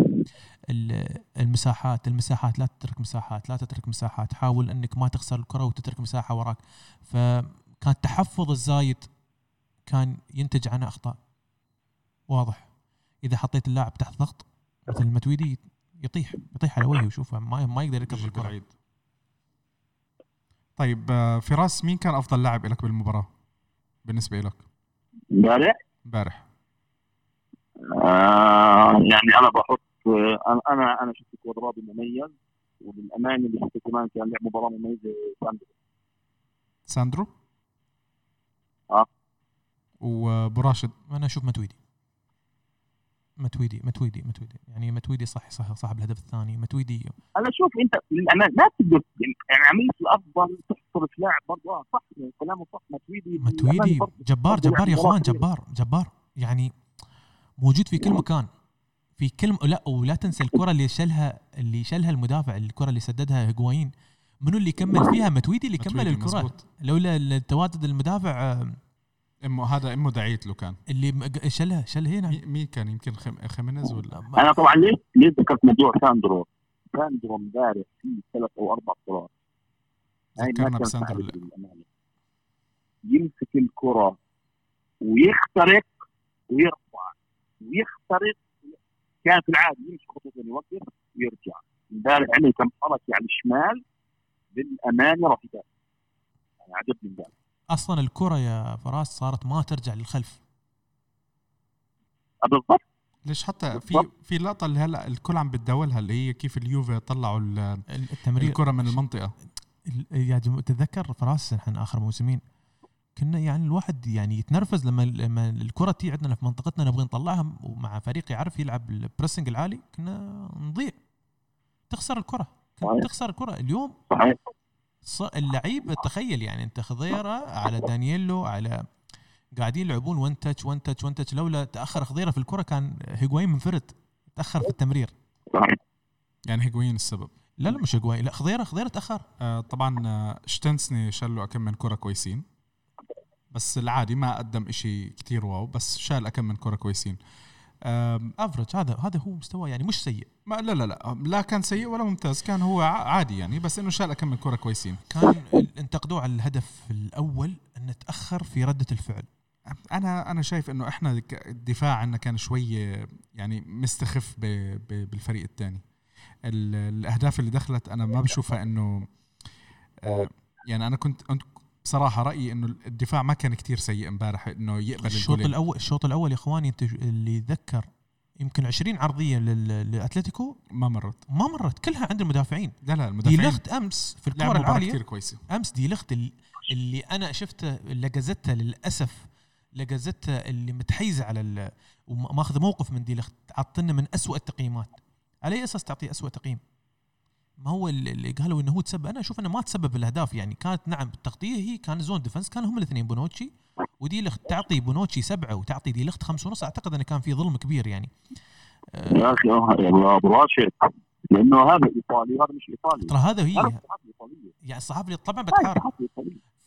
ال- المساحات المساحات لا تترك مساحات لا تترك مساحات. حاول إنك ما تخسر الكرة وتترك مساحة وراك. فكان التحفظ الزايد كان ينتج عنه أخطاء. واضح. إذا حطيت اللاعب تحت ضغط مثل المتويدي يطيح يطيح على وجهه وشوفه ما ما يقدر يركض بعيد. طيب آه، فراس مين كان أفضل لاعب لك بالمباراة بالنسبة لك؟ امبارح؟ امبارح. آه يعني أنا بحط آه، أنا أنا أنا شفت كوادرادو مميز وللامانه اللي شفته كمان كان لعب مباراة مميزه ساندرو. ساندرو؟ آه. وبراشد أنا أشوف ماتويدي ماتويدي ماتويدي ماتويدي. يعني ماتويدي صح صح صاحب الهدف الثاني ماتويدي. أنا شوف أنت للأمانة ما تقدر يعني عمليه الأفضل تحصر في لاعب برضه آه صح يعني كلامه صح. ماتويدي ماتويدي. جبار جبار يا لعب أخوان. جبار جبار. يعني موجود في كل مكان. في كل لا ولا تنسى الكرة اللي شلها اللي شلها المدافع الكرة اللي سددها هيغوايين. منو اللي كمل فيها؟ ماتويدي اللي كمل ماتويدي، الكرة. مزبوط. لولا التواجد المدافع آه، إمه هذا إمه دعيت له كان. اللي م- شلها شل هنا. مي- مين كان؟ يمكن خم... خيمينيز ولا؟ أنا طبعا ليه ليه ذكرت موضوع ساندرو؟ ساندرو امبارح في ثلاث أو أربع كرات. هاي ما ذكرنا كان بساندرو. يمسك الكرة ويخترق ويرفع. ويخترق كان في العادي يمسك خطوتين يوقف ويرجع. امبارح عمل كم حركة على الشمال للأمانة رهيبة يعني عجبني امبارح أصلا الكرة يا فراس صارت ما ترجع للخلف. آه، بالضبط. ليش حتى في. في لقطة اللي هلا الكل عم بتداولها اللي هي كيف اليوفي طلعوا ال- التمرير. الكرة من المنطقة. ال- يا جم... تتذكر فراس نحن آخر موسمين كنا يعني الواحد يعني يتنرفز لما لما الكرة تي عندنا في منطقتنا نبغى نطلعها ومع فريق يعرف يلعب pressing العالي كنا نضيع. تخسر الكرة. صحيح. تخسر الكرة. اليوم صحيح. اللعيب تخيل يعني انت خضيرة على دانييلو على قاعدين يلعبون one touch one touch one touch لولا تأخر خضيرة في الكرة كان هيغوايين منفرد تأخر في التمرير. يعني هيجوين السبب. لا لا مش هجواي لا خضيرة خضيرة تأخر. آه طبعا آه، شتنسني شال له كم من كرة كويسين. بس العادي ما قدم إشي كتير واو بس شال كم من كرة كويسين. افرج هذا هذا هو مستوى يعني مش سيء. ما لا لا لا. لا كان سيء ولا ممتاز. كان هو عادي يعني. بس إنه شال كم من كرة كويسين. كان انتقدوه على الهدف الأول إنه تأخر في ردة الفعل. أنا أنا شايف إنه إحنا الدفاع عندنا كان شوي يعني مستخف بالفريق الثاني. الأهداف اللي دخلت أنا ما بشوفها إنه آه، يعني أنا كنت بصراحة رأيي إنه الدفاع ما كان كتير سيء امبارح إنه يقبل الشوط الأول الشوط الأول يا إخواني انت اللي يتذكر يمكن 20 عرضية لل- لأتلتيكو؟ ما مرت. ما مرت. كلها عند المدافعين. لا لا دي المدافعين لخت أمس في الكره العالية. كثير كويسة. أمس دي لخت اللي, أنا شفته لاجازتها للأسف لاجازتها اللي متحيزه على وماخذ موقف من دي لخت عطنا من أسوأ التقييمات. على أي أساس تعطيه أسوأ تقييم؟ ما هو اللي قالوا إنه هو تسبب أنا أشوف إنه ما تسبب بالاهداف يعني. كانت نعم التغطية هي كان zone defense كان هم الاثنين بونوتشي ودي لخت تعطي بونوتشي سبعة وتعطي دي لخت خمسة ونص أعتقد إنه كان في ظلم كبير يعني. آه، يا أخي يا أبو راشد لأنه هذا إيطالي هذا مش إيطالي. ترى هذا هي الصحافه الايطاليه يعني الصحافه طبعا بتحارب.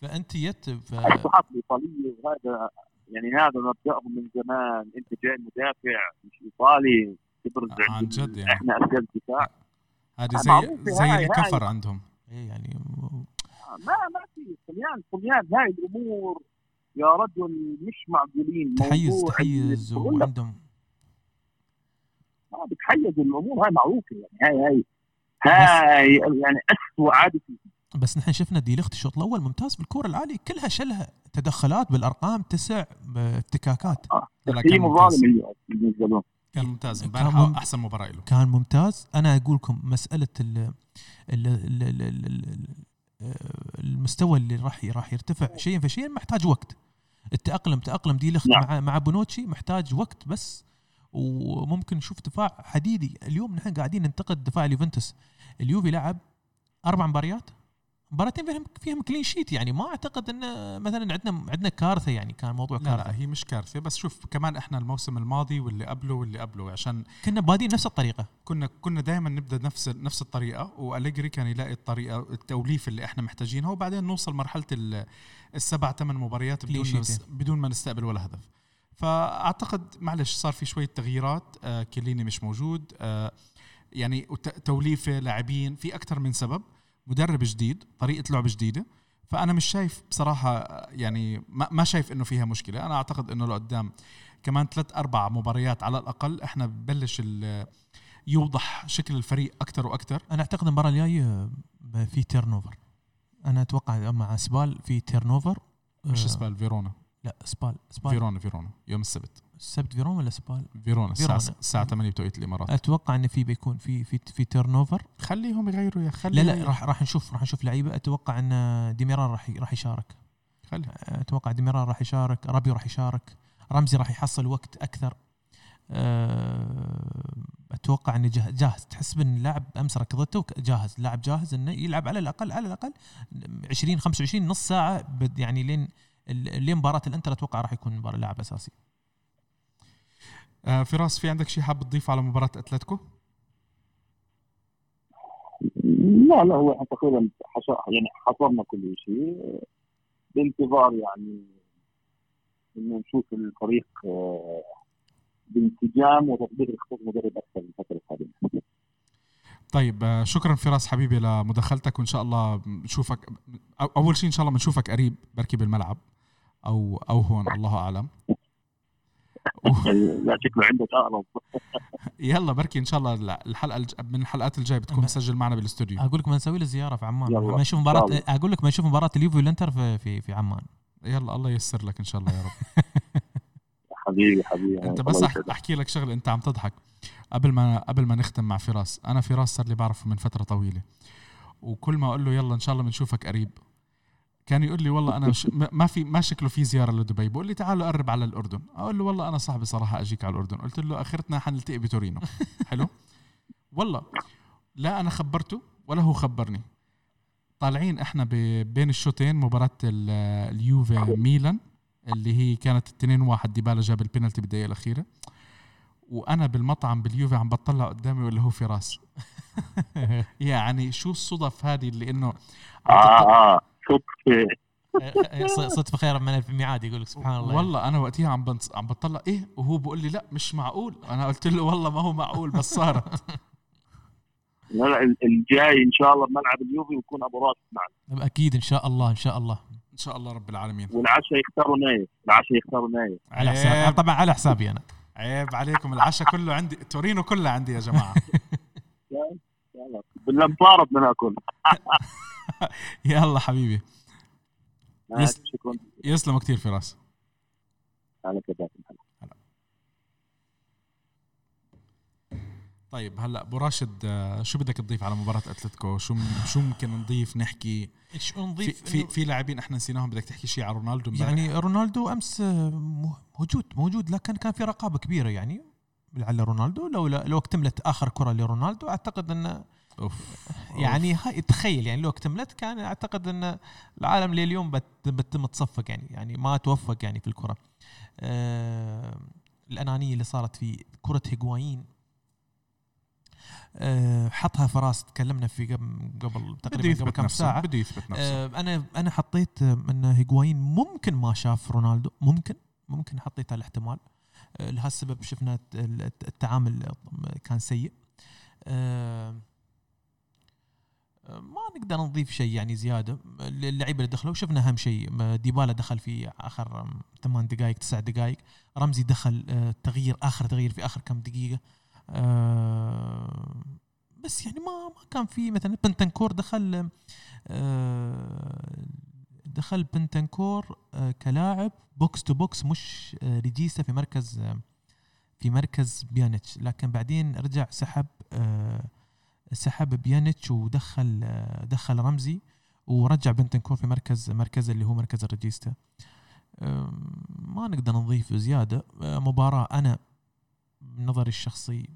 فأنت يت ف... الصحافه الايطاليه وهذا يعني هذا مبدأهم من زمان. أنت جاي مدافع مش إيطالي تبرز عن جد يعني. إحنا ارسال دفاع هذه زي معروفة زي هاي- الكفر عندهم. إيه يعني ما ما في طليان طليان هاي الأمور يا رجل مش معقولين. تحيز تحيز وعندهم. آه، بتحيز الأمور هاي معروفة يعني. هاي هاي هاي يعني اسوء عادة بس نحن شفنا دي لخت الشوط الأول ممتاز بالكره العالية. كلها شلها تدخلات بالأرقام تسع ابتكاكات. لا، لا، في مظالم بالنسبة لهم. كان ممتاز. كان امبارح مم- أحسن مباراة له. كان ممتاز. أنا أقول لكم مسألة ال ال ال ال ال ال المستوى اللي راح راح يرتفع شيئا فشيئا محتاج وقت. التاقلم تأقلم دي لخت نعم. مع مع بونوتشي محتاج وقت بس. وممكن نشوف دفاع حديدي. اليوم نحن قاعدين ننتقد دفاع اليوفنتوس. اليوفي لعب أربع مباريات. مباراتين فيهم فيهم كلين شيت يعني ما أعتقد إن مثلا عندنا عندنا كارثة يعني كان موضوع لا كارثة. لا هي مش كارثة. بس شوف كمان إحنا الموسم الماضي واللي قبله واللي قبله عشان كنا بادين نفس الطريقة. كنا كنا دائما نبدأ نفس نفس الطريقة وأليجري كان يلاقي الطريقة التوليف اللي إحنا محتاجينها وبعدين نوصل مرحلة ال- السبع ثمان مباريات بدون. بدون ما نستقبل ولا هدف. فأعتقد معلش صار في شوية تغييرات. آه كيليني مش موجود. آه يعني توليفة لاعبين في أكثر من سبب. مدرب جديد طريقة لعب جديدة. فأنا مش شايف بصراحة آه، يعني ما, ما شايف إنه فيها مشكلة. أنا أعتقد إنه لقدام كمان ثلاث أربع مباريات على الأقل إحنا ببلش يوضح شكل الفريق أكثر وأكثر أنا أعتقد المباراة الجاية في turnover أنا أتوقع مع سبال في turnover مش آه، سبال فيرونا. لا سبال سبال. فيرونا فيرونا. يوم السبت. السبت فيرون ولا سبال فيرونا الساعة فيرونا. الساعة 8 بتوقيت الإمارات. أتوقع إن في بيكون في في في turnover خليهم يغيروا يا خلي لا لا راح راح نشوف راح نشوف لعيبة. أتوقع إن ديميران راح راح يشارك. خلي أتوقع ديميران راح يشارك رابيو راح يشارك رمزي راح يحصل وقت أكثر. أه، أتوقع انه جاه- جاهز. تحس بإن اللاعب أمس ركضته جاهز. لاعب جاهز إنه يلعب على الأقل على الأقل 20 25 نص ساعة يعني لين لين مباراة الإنتر أتوقع راح يكون لاعب أساسي. آه فراس في عندك شيء حاب تضيفه على مباراة أتلتيكو؟ لا لا هو إحنا تقريبا يعني حصرنا كل شيء. بانتظار يعني إنه نشوف الفريق آه، بانسجام وتطبيق خطط مدرب أكثر الفترة القادمة. طيب آه شكرا فراس حبيبي لمداخلتك وإن شاء الله نشوفك أول شيء إن شاء الله بنشوفك قريب بركي بالملعب أو أو هون الله أعلم. *laughs* لا شكله عندك اقرب يلا بركي إن شاء الله لا، الحلقة الج... من الحلقات الجاية بتكون مسجل معنا بالاستوديو. أقول لك ما نسوي له زيارة في عمان. ما نشوف مباراه. أقول لك ما نشوف مباراة اليوفي والانتر في في في عمان. يلا الله ييسر لك إن شاء الله يا رب. *laughs* حبيبي حبيبي أنت بس. أحكي لك شغلة أنت عم تضحك. قبل ما قبل ما نختم مع فراس أنا فراس صار لي بعرفه من فترة طويلة. وكل ما أقول له يلا إن شاء الله بنشوفك قريب. كان يقول لي والله أنا *laughs* مش ما في ما شكله في زيارة لدبي. بقول لي تعال قرب على الأردن. أقول له والله أنا صاحبي صراحة أجيك على الأردن. قلت له آخرتنا حنلتقي بتورينو. *laughs* حلو؟ والله لا أنا خبرته ولا هو خبرني. طالعين إحنا بين الشوطين مباراة ال- اليوفي ميلان اللي هي كانت 2 1 ديبالا جاب البينالتي بالدقيقة الأخيرة. وأنا بالمطعم باليوفي عم بطلع قدامي ولا هو فراس *laughs* يعني شو الصدف هذه اللي إنه آه صدفه صدفه خير من الف ميعاد يقول لك سبحان الله. والله أنا وقتها عم بنص... عم بطلع إيه؟ وهو بقول لي لا مش معقول. أنا قلت له والله ما هو معقول بس صارت. لا لا ال- الجاي إن شاء الله بملعب اليوفي ويكون أبو راس معنا. أكيد إن شاء الله إن شاء الله. إن شاء الله رب العالمين. والعشاء يختاروا نايف العشاء يختاروا نايف على حساب طبعا على حسابي أنا. عيب عليكم. العشاء كله عندي تورينو كله عندي يا جماعة. *laughs* يلا بالانصار بدنا ناكل. *laughs* *laughs* يلا حبيبي. يس- شكرا. يسلموا كثير فراس. على كذا طيب هلا أبو راشد آه، شو بدك تضيف على مباراة أتلتيكو؟ شو شو ممكن نضيف نحكي؟ شو في نضيف؟ في, إنه- في لاعبين إحنا نسيناهم بدك تحكي شيء على رونالدو؟ امبارح. يعني رونالدو أمس آه، موجود موجود لكن كان في رقابة كبيرة يعني على رونالدو لو لو اكتملت آخر كرة لرونالدو أعتقد انه أوف يعني هاي تخيل يعني لو اكتملت كان أعتقد إن العالم لليوم بت- بتتم تصفق يعني يعني ما توفق يعني في الكرة. آه الأنانية اللي صارت في كرة هيغوايين آه حطها فراس تكلمنا في قبل تقريبا قبل كم ساعة. بده يثبت نفسه. آه أنا أنا حطيت آه، إن هيغوايين ممكن ما شاف رونالدو ممكن ممكن حطيت الاحتمال. آه لهالسبب شفنا الت- الت- التعامل كان سيء. ما نقدر نضيف شيء يعني زيادة. اللعيبة اللي دخلوا شفنا أهم شيء ديبالا دخل في آخر ثمان دقائق تسع دقائق رمزي دخل آه، تغيير آخر تغيير في آخر كم دقيقة. آه، بس يعني ما ما كان في مثلا بنتنكور دخل آه، دخل بنتنكور كلاعب box to box مش regista في مركز في مركز بيانيتش. لكن بعدين رجع سحب سحب بيانيتش ودخل دخل رمزي ورجع بنتنكور في مركز مركز اللي هو مركز ال regista آم، ما نقدر نضيف زيادة. آه، مباراة أنا نظري الشخصي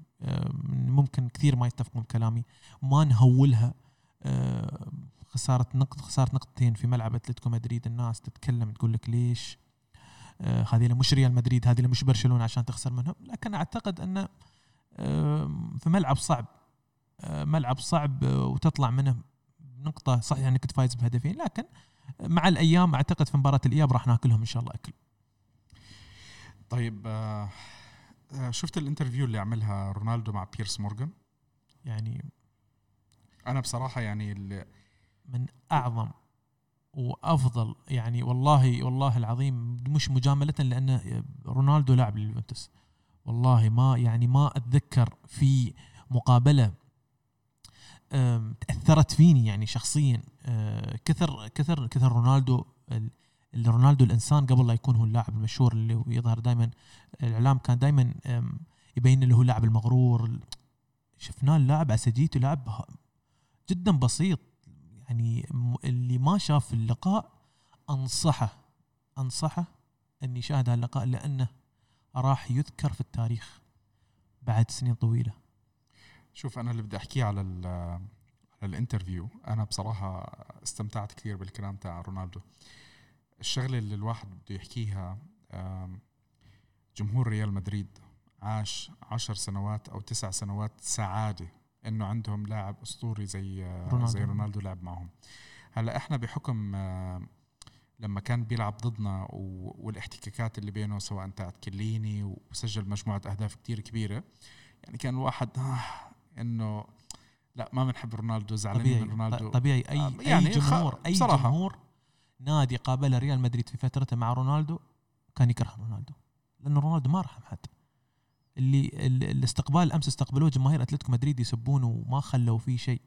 ممكن كثير ما يتفقون بكلامي. ما نهولها. آه، خسارة نقط خسارة نقطتين في ملعب أتلتيكو مدريد. الناس تتكلم تقول لك ليش؟ آه، هذه مش ريال مدريد هذه مش برشلونة عشان تخسر منهم. لكن أعتقد انه في ملعب صعب. ملعب صعب وتطلع منه نقطة صحيح انك كنت فايز بهدفين لكن مع الأيام أعتقد في مباراة الإياب راح ناكلهم إن شاء الله أكل. طيب آه آه، شفت ال interview اللي عملها رونالدو مع بيرس مورغان يعني أنا بصراحة يعني من أعظم وأفضل يعني والله والله العظيم مش مجاملة لأن رونالدو لاعب لليوفنتوس والله ما يعني ما أتذكر في مقابلة تأثرت فيني يعني شخصيا. أه، كثر كثر كثر رونالدو ال- ال- رونالدو الإنسان قبل لا يكون هو اللاعب المشهور اللي يظهر دائما الإعلام كان دائما يبين له هو اللاعب المغرور. شفناه اللاعب عسجيته لاعب جدا بسيط. يعني اللي ما شاف اللقاء أنصحه أنصحه أن يشاهد هاللقاء لأنه راح يذكر في التاريخ بعد سنين طويلة. شوف أنا اللي بدي أحكيه على ال- على ال interview أنا بصراحة استمتعت كثير بالكلام تاع رونالدو الشغلة اللي الواحد بده يحكيها جمهور ريال مدريد عاش عشر سنوات أو تسع سنوات سعادة إنه عندهم لاعب أسطوري زي آه، رونالدو. زي رونالدو لعب معهم هلأ إحنا بحكم لما كان بيلعب ضدنا والاحتكاكات اللي بينه سواء تاعت كليني وسجل مجموعة أهداف كتير كبيرة يعني كان الواحد آه إنه لا ما بنحب رونالدو زعلانين من رونالدو. طبيعي. اي آه، يعني اي جمهور أي بصراحة. جمهور نادي قابل ريال مدريد في فترته مع رونالدو كان يكره رونالدو لأن رونالدو ما رحم حد. اللي ال- الاستقبال أمس استقبلوه جماهير أتلتيكو مدريد يسبونه وما خلوا فيه شيء.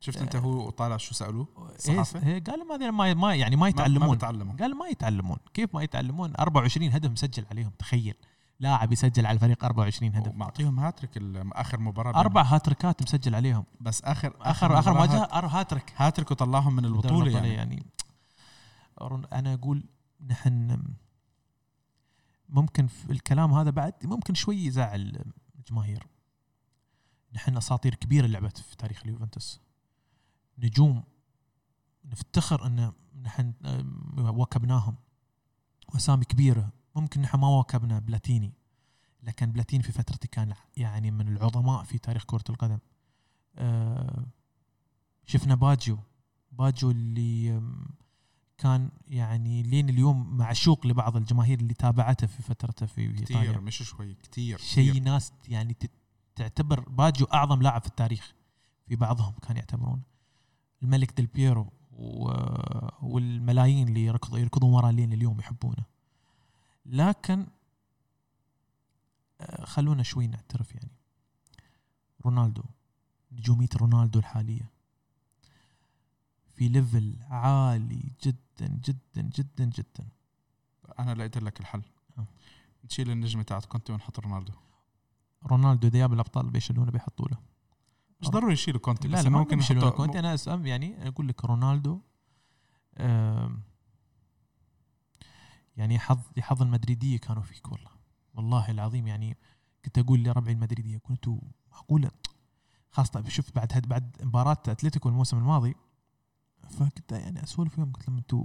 شفت أنت هو طالع شو سألوه؟ الصحافه إيه قال ما ما ما يعني ما ما- ما يتعلمون. بتعلموا. قال ما يتعلمون. كيف ما يتعلمون؟ 24 هدف مسجل عليهم تخيل. لاعب يسجل على الفريق 24 هدف معطيهم هاتريك آخر مباراة. أربع هاتريكات مسجل عليهم. بس اخر آخر اخر مواجهة هاتريك. هاتريك وطلعهم من البطولة يعني. يعني. أنا أقول نحن ممكن في الكلام هذا بعد ممكن شوي يزعل الجماهير نحن أساطير كبيرة لعبت في تاريخ اليوفنتوس. نجوم نفتخر إن نحن واكبناهم وأسامي كبيرة. ممكن نحن ما واكبنا بلاتيني لكن بلاتيني في فترته كان يعني من العظماء في تاريخ كرة القدم. آه، شفنا باجيو باجيو اللي كان يعني لين اليوم معشوق لبعض الجماهير اللي تابعته في فترته في إيطاليا. مش شوي كتير شيء. ناس يعني تعتبر باجيو أعظم لاعب في التاريخ في بعضهم كان يعتبرونه. الملك ديل بيرو والملايين اللي يركضوا يركضون وراه لين اليوم يحبونه. لكن آه، خلونا شوي نعترف يعني. رونالدو نجومية رونالدو الحالية. في level عالي جدا جدا جدا جدا. أنا لقيت لك الحل. آه. نشيل النجمة تاعت كونتي ونحط رونالدو. رونالدو إذا جاب الأبطال بيشيلونه بيحطوا له. مش ضروري يشيلوا كونتي لا لا ممكن نحطه- كنت أنا اسام يعني أقول لك رونالدو آم، يعني حظ حظ المدريدية كانوا فيك والله. والله العظيم يعني كنت أقول لربعي المدريدية كنتوا معقولة؟ خاصة شفت بعد هد بعد مباراة أتلتيكو الموسم الماضي فكنت يعني أسولف وياهم قلت لهم أنتوا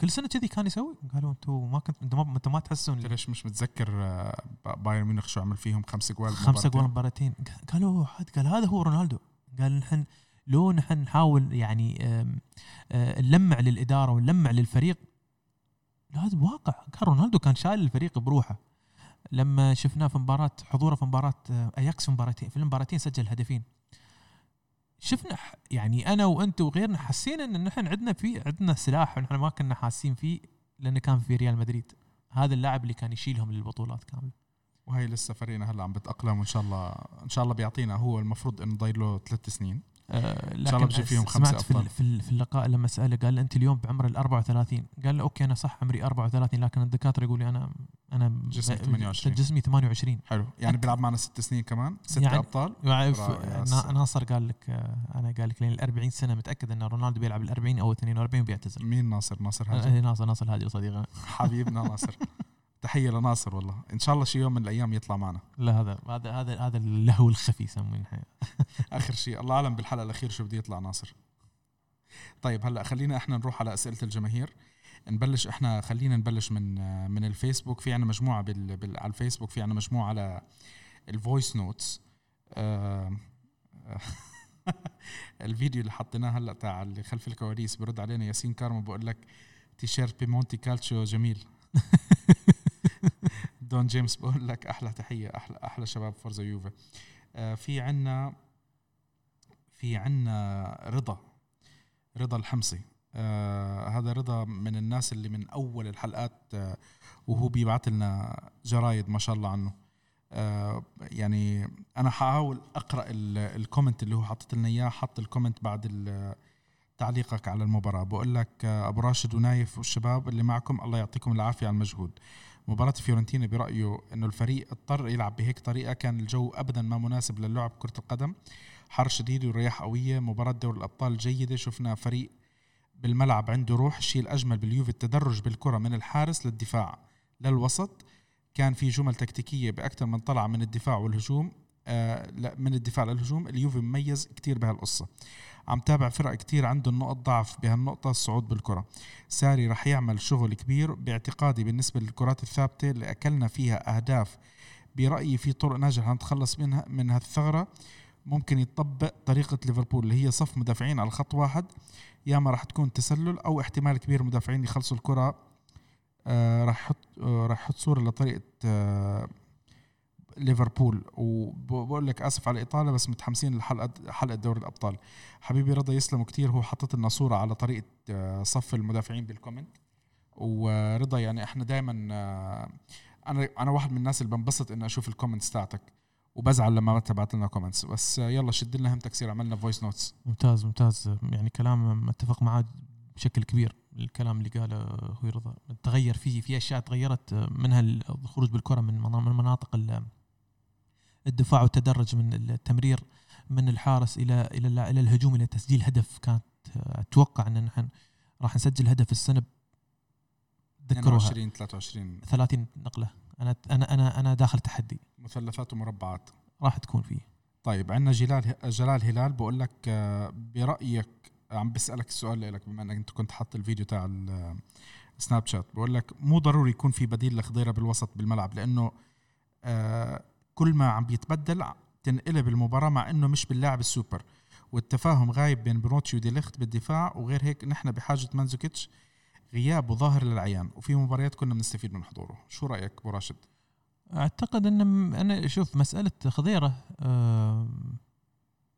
كل سنة كذي كان يسوي؟ قالوا أنتوا ما كنت أنتوا ما, ما تحسون ليش مش متذكر آه، بايرن ميونخ شو عمل فيهم؟ خمس جوال خمسة جوال؟ مباراتين. قالوا حد قال هذا هو رونالدو. قال نحن لو نحن نحاول يعني آه، نلمع للإدارة ونلمع للفريق لازم واقع. كان رونالدو كان شايل الفريق بروحه. لما شفناه في مباراة حضوره في مباراة آه، اياكس في مباراتين في المباراتين سجل هدفين. شفنا يعني أنا وأنت وغيرنا حسينا إن نحن عندنا في عندنا سلاح ونحن ما كنا حاسين فيه لأنه كان في ريال مدريد. هذا اللاعب اللي كان يشيلهم للبطولات كاملة. وهي لسه فريقنا هلا عم بتأقلم وإن شاء الله إن شاء الله بيعطينا هو المفروض إنه ضايل له ثلاث سنين. آه، إن شاء الله بجيب فيهم خمسة سمعت أبطال. في, في اللقاء لما سأله قال أنت اليوم بعمر ال 34 قال له okay أنا صح عمري 34 لكن الدكاترة يقولوا لي أنا أنا جسمي ب- 28. جسمي 28 حلو. يعني بيلعب معنا ست سنين كمان؟ ست يعني- أبطال؟ يعني. ناصر قال لك آه، أنا قال لك لين ال 40 سنة متأكد إن رونالدو بيلعب ال 40 أو 42 وبيعتزل. مين ناصر؟ ناصر هاجر *laughs* ناصر ناصر هاجر صديقنا حبيبنا ناصر. *laughs* تحية لناصر والله. إن شاء الله شي يوم من الأيام يطلع معنا. لا هذا هذا هذا هذا اللهو الخفي يسمونه. *laughs* آخر شيء الله أعلم بالحلقة الأخيرة شو بده يطلع ناصر. طيب هلأ خلينا إحنا نروح على أسئلة الجماهير. نبلش إحنا خلينا نبلش من من الفيسبوك. في عنا مجموعة بال, بال على الفيسبوك في عنا مجموعة على ال voice notes آه *laughs* الفيديو اللي حطيناه هلأ تاع اللي خلف الكواليس برد علينا. ياسين كارمو بقول لك تيشيرت بيمونتي كالتشو جميل. *laughs* دون جيمس بقول *laughs* لك أحلى تحية أحلى أحلى شباب يوفا آه في عنا في عنا رضا رضا الحمصي. آه هذا رضا من الناس اللي من أول الحلقات آه وهو بيبعث لنا جرايد ما شاء الله عنه. آه يعني أنا حاول أقرأ ال- ال comment اللي هو حاطط لنا إياه حط ال comment بعد تعليقك على المباراة. بقول لك آه أبو راشد ونايف والشباب اللي معكم الله يعطيكم العافية على المجهود. مباراة فيورنتينا برأيه أنه الفريق اضطر يلعب بهيك طريقة كان الجو أبدا ما مناسب للعب كرة القدم. حر شديد ورياح قوية مباراة دوري الأبطال جيدة شفنا فريق بالملعب عنده روح الشيء الأجمل باليوفي التدرج بالكرة من الحارس للدفاع. للوسط كان في جمل تكتيكية بأكثر من طلعة من الدفاع والهجوم آه من الدفاع للهجوم. اليوفي مميز كتير بهالقصة. عم تابع فرق كتير عندهم نقط ضعف بهالنقطة. الصعود بالكرة. ساري رح يعمل شغل كبير باعتقادي بالنسبة للكرات الثابتة اللي أكلنا فيها أهداف. برأيي في طرق ناجحة نتخلص منها من هالثغرة. ممكن يطبق طريقة ليفربول اللي هي صف مدافعين على خط واحد. يا ما راح تكون تسلل أو احتمال كبير مدافعين يخلصوا الكرة. آه راح يحط آه راح يحط صورة لطريقة آه ليفربول. وبقول لك آسف على الإطالة بس متحمسين لحلقه حلقة دوري الأبطال. حبيبي رضا يسلموا كتير. هو حطت صوره على طريقة آه، صف المدافعين بالكومنت. ورضا يعني إحنا دائما أنا أنا واحد من الناس اللي بنبسط إني أشوف ال comments تاعتك وبزعل لما ما تبعت لنا comments بس آه، يلا شد لنا همتك كثير عملنا voice notes ممتاز ممتاز. يعني كلام متفق معاه بشكل كبير الكلام اللي قاله أخوي رضا. تغير فيه في أشياء تغيرت منها الخروج بالكرة من منا- من مناطق الدفاع والتدرج من التمرير من الحارس إلى إلى ال- إلى الهجوم إلى تسجيل هدف. كانت أتوقع أن نحن راح نسجل هدف السنة تذكروها 22 23 30 نقلة. أنا أنا أنا أنا داخل تحدي. مثلثات ومربعات. راح تكون فيه. طيب عندنا جلال جلال هلال بقول لك آه، برأيك عم بسألك السؤال لك بما إنك انت كنت حاط الفيديو تاع ال- السناب شات بقول لك مو ضروري يكون في بديل لخضيرة بالوسط بالملعب لأنه آه، كل ما عم بيتبدل تنقلب المباراة مع إنه مش باللاعب السوبر. والتفاهم غايب بين بنوتشي وديليخت بالدفاع وغير هيك نحن بحاجة مانزوكيتش غياب وظاهر للعيان. وفي مباريات كنا بنستفيد من حضوره. شو رأيك أبو راشد؟ أعتقد إن أنا شوف مسألة خضيرة آه،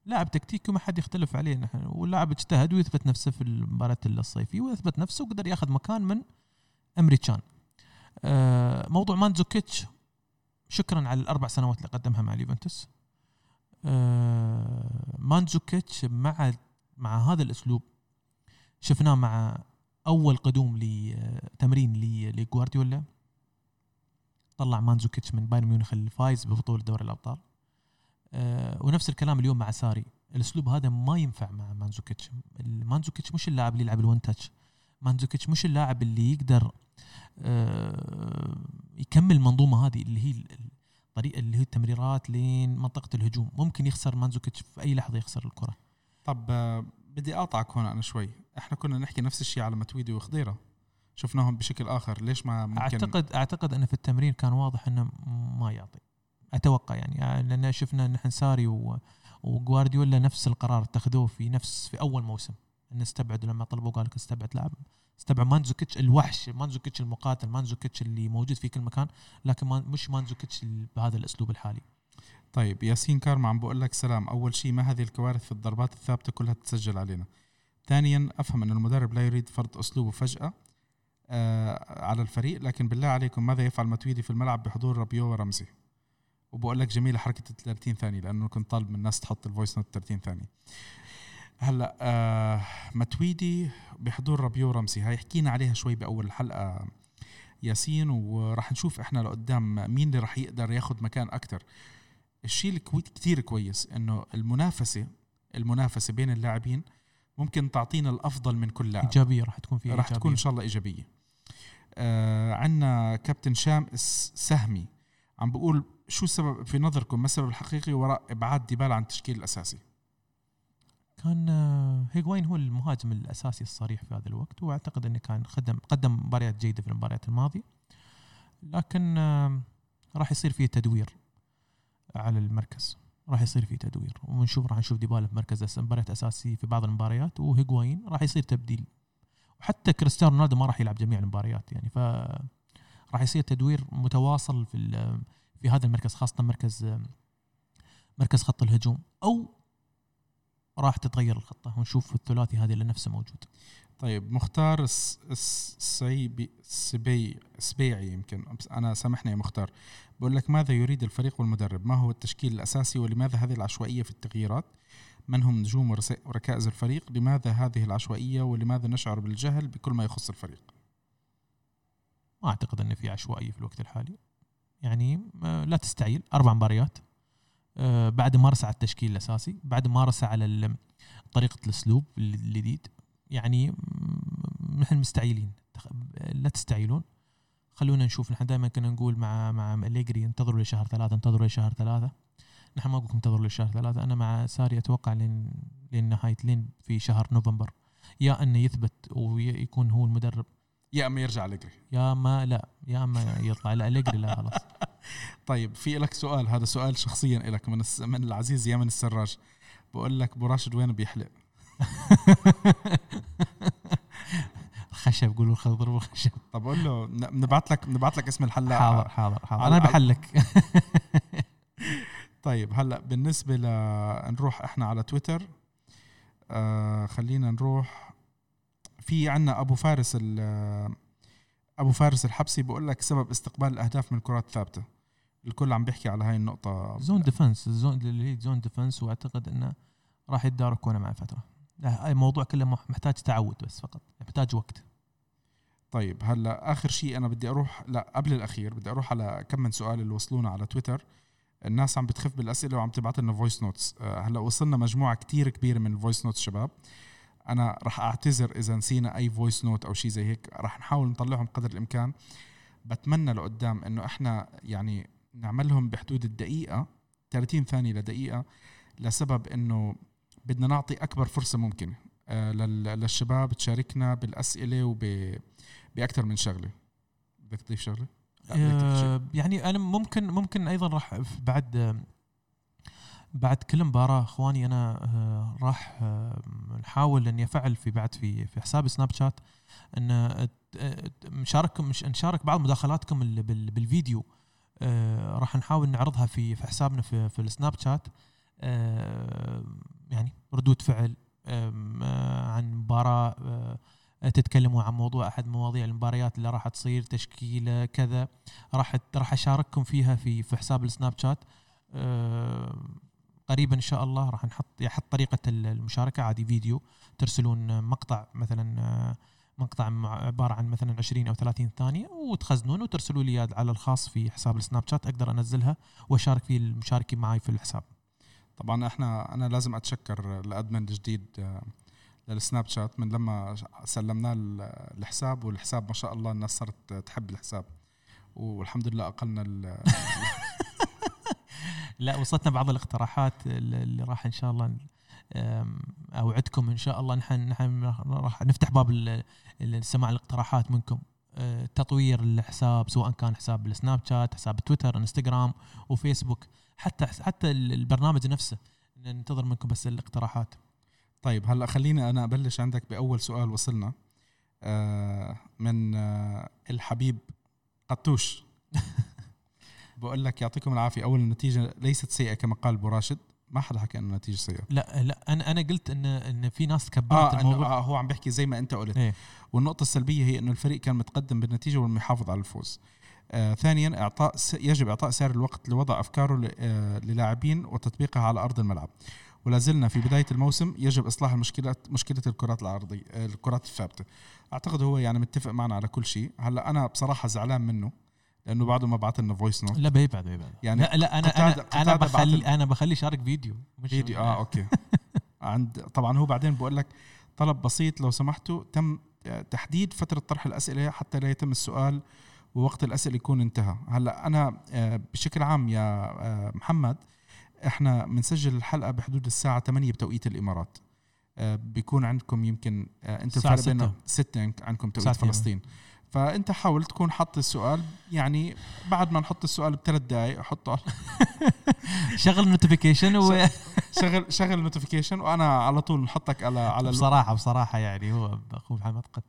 لاعب تكتيكي وما حد يختلف عليه. نحن واللاعب اجتهد ويثبت نفسه في المباراة الصيفية ويثبت نفسه وقدر ياخذ مكان من إمري كان آه، موضوع مانزوكيتش شكرا على الأربع سنوات اللي قدمها مع اليوفنتوس. آه، مانزوكيتش مع مع هذا الأسلوب شفناه مع أول قدوم لتمرين لجوارديولا. طلع مانزوكيتش من بايرن ميونخ الفايز ببطولة دوري الأبطال. آه، ونفس الكلام اليوم مع ساري. الأسلوب هذا ما ينفع مع مانزوكيتش مانزوكيتش مش اللاعب اللي يلعب ال one touch مانزوكيتش مش اللاعب اللي يقدر آه، يكمل المنظومة هذه اللي هي الطريقة اللي هي التمريرات لين منطقة الهجوم. ممكن يخسر مانزوكيتش في أي لحظة يخسر الكرة. طب آه، بدي اقطعك هون أنا شوي. إحنا كنا نحكي نفس الشيء على متويدي وخضيرة. شفناهم بشكل آخر. ليش ما ممكن؟ اعتقد أعتقد انه في التمرين كان واضح إنه ما يعطي. أتوقع يعني لأن شفنا نحن ساري وجوارديولا نفس القرار اتخذوه في نفس في أول موسم. إن استبعد لما طلبوا قال لك استبعد. لاعب استبعد. مانزوكيتش الوحش مانزوكيتش المقاتل مانزوكيتش اللي موجود في كل مكان لكن مش مانزوكيتش بهذا الأسلوب الحالي. طيب ياسين كارما عم بقول لك سلام. أول شيء ما هذه الكوارث في الضربات الثابتة كلها تسجل علينا؟ ثانيا أفهم ان المدرب لا يريد فرض أسلوبه فجأة آه على الفريق لكن بالله عليكم ماذا يفعل ماتويدي في الملعب بحضور رابيو ورمزي؟ وبقول لك جميلة حركة ال 30 ثانية لأنه كنت طالب من الناس تحط ال voice note 30 ثانية. هلا آه متويدي بحضور رابيو ورمزي هاي حكينا عليها شوي بأول الحلقة ياسين وراح نشوف إحنا لقدام مين اللي راح يقدر ياخذ مكان أكثر الشيء الكوي- كتير كويس إنه المنافسة المنافسة بين اللاعبين ممكن تعطينا الأفضل من كل لاعب. إيجابية راح تكون فيها راح تكون إن. شاء الله إيجابية. آه عندنا كابتن شام سهمي. عم بقول شو السبب في نظركم ما السبب الحقيقي وراء إبعاد ديبالا عن التشكيل الأساسي؟ كان آه، هيغوين هو المهاجم الأساسي الصريح في هذا الوقت وأعتقد إنه كان خدم قدم مباريات جيدة في المباريات الماضية. لكن آه، راح يصير فيه تدوير على المركز راح يصير فيه تدوير. ونشوف راح نشوف ديبالا في مركز مباريات اساسي في بعض المباريات وهيغوين راح يصير تبديل. وحتى كريستيانو رونالدو ما راح يلعب جميع المباريات يعني ف راح يصير تدوير متواصل في في هذا المركز خاصة مركز مركز خط الهجوم. أو راح تتغير الخطة ونشوف الثلاثي هذا اللي نفسه موجود. طيب مختار الس- الس- السعيبي السبي سبيعي يمكن. أنا سامحني يا مختار. بقول لك ماذا يريد الفريق والمدرب؟ ما هو التشكيل الأساسي ولماذا هذه العشوائية في التغييرات؟ من هم نجوم وركائز الفريق؟ لماذا هذه العشوائية ولماذا نشعر بالجهل بكل ما يخص الفريق؟ ما أعتقد إن في عشوائية في الوقت الحالي. يعني آه، لا تستعيل أربع مباريات. بعد ما رسى على التشكيل الأساسي بعد ما رسى على طريقة الأسلوب الجديد يعني نحن مستعيلين. لا تستعيلون. خلونا نشوف. نحن دائما كنا نقول مع مع أليجري انتظروا لشهر ثلاثة انتظروا لشهر ثلاثة. نحن ما نقول لكم انتظروا لشهر ثلاثة. أنا مع ساري أتوقع لين لين نهاية لين في شهر نوفمبر. يا أنه يثبت ويكون هو المدرب. يا أما يرجع لجري يا ما لا يا أما يطلع. لا أليجري لا خلاص. *laughs* طيب في لك سؤال هذا سؤال شخصيا لك من الس- من العزيز يمن السراج. بقول لك أبو راشد وين بيحلق؟ *laughs* خشب قولوا خضر وخشب طب قول له بنبعت لك بنبعت لك اسم الحلاق. حاضر حاضر حاضر. أنا بحلك. *laughs* طيب هلأ بالنسبة ل نروح إحنا على تويتر. آه خلينا نروح. في عنا أبو فارس أبو فارس الحبسي بقول لك سبب استقبال الأهداف من كرات ثابتة. الكل عم بيحكي على هاي النقطة. zone defence ال zone اللي هي zone defence وأعتقد إنه راح يتداركونه مع فتره الموضوع كله مح- محتاج تعود بس فقط محتاج وقت. طيب هلأ آخر شيء أنا بدي أروح لا قبل الأخير بدي أروح على كم من سؤال اللي وصلونا على تويتر. الناس عم بتخف بالأسئلة وعم تبعت لنا voice notes هلأ وصلنا مجموعة كتير كبيرة من ال voice notes شباب. أنا راح أعتذر إذا نسينا أي voice note أو شيء زي هيك. راح نحاول نطلعهم قدر الإمكان. بتمنى لقدام إنه إحنا يعني نعملهم بحدود الدقيقة 30 ثانية لدقيقة لسبب إنه بدنا نعطي أكبر فرصة ممكنة آه، لل- للشباب تشاركنا بالأسئلة وب بأكثر من شغلة. بدك تضيف شيء. آه، يعني أنا ممكن ممكن أيضا راح بعد بعد كل مباراة أخواني أنا آه، راح نحاول إني أفعل في بعد في في حساب سناب شات إن مش نشارك بعض مداخلاتكم بالفيديو. آه، راح نحاول نعرضها في في حسابنا في في السناب شات آه، يعني ردود فعل آه، عن مباراة تتكلموا عن موضوع أحد مواضيع المباريات اللي راح تصير تشكيلة كذا. راح راح أشارككم فيها في في حساب السناب شات. قريبا إن شاء الله راح نحط يحط طريقة المشاركة. عادي فيديو ترسلون مقطع مثلا مقطع عبارة عن مثلا 20 أو 30 ثانية وتخزنون وترسلوا لي على الخاص في حساب السناب شات أقدر أنزلها وأشارك فيه المشاركين معي في الحساب. طبعا إحنا أنا لازم أتشكر الأدمن الجديد آه، للسناب شات. من لما سلمناه ال- الحساب والحساب ما شاء الله الناس صارت تحب الحساب والحمد لله أقلنا ال- *laughs* لا وصلتنا بعض الاقتراحات اللي راح إن شاء الله اوعدكم إن شاء الله نحن نحن راح نفتح باب ال- ال- سماع الاقتراحات منكم. أه، تطوير الحساب سواء كان حساب السناب شات حساب تويتر إنستغرام وفيسبوك حتى حتى ال- البرنامج نفسه. ننتظر منكم بس الاقتراحات. طيب هلا خليني أنا أبلش عندك بأول سؤال وصلنا. آه، من آه، الحبيب قطوش. *laughs* بقول لك يعطيكم العافية. أول النتيجة ليست سيئة كما قال أبو راشد. ما حدا حكى إنه النتيجه سيئه لا لا أنا أنا قلت إن إن في ناس كبرت إنه الموضوع. آه هو عم بيحكي زي ما أنت قلت. إيه. والنقطة السلبية هي إنه الفريق كان متقدم بالنتيجة والمحافظ على الفوز. آه ثانيا إعطاء يجب إعطاء سعر الوقت لوضع أفكاره ل- آه للاعبين وتطبيقها على أرض الملعب. ولا زلنا في بداية الموسم يجب إصلاح المشكلة مشكلة الكرات العرضيه آه، الكرات الثابتة. أعتقد هو يعني متفق معنا على كل شيء. هلأ أنا بصراحة زعلان منه. لأنه بعده ما بعث لنا voice note لا بيبعت بيبعت. يعني لا لا أنا قتادة- أنا أنا قتادة بعت بخلي أنا بخلي شارك فيديو مش فيديو آه okay. *laughs* عند طبعا هو بعدين بقول لك طلب بسيط لو سمحتوا تم تحديد فترة طرح الأسئلة حتى لا يتم السؤال ووقت الأسئلة يكون انتهى. هلأ أنا آه، بشكل عام يا آه، محمد إحنا بنسجل الحلقة بحدود الساعة 8 بتوقيت الإمارات. آه، بيكون عندكم يمكن أنتم الساعة الفرق بين 6. 6 عندكم توقيت الساعة 8. فلسطين. فأنت حاول تكون حط السؤال يعني بعد ما نحط السؤال بثلاث دقائق حطه *laughs* شغل notification و شغل *laughs* شغل notification وأنا على طول نحطك على على بصراحة بصراحة يعني هو أخوه محمد قد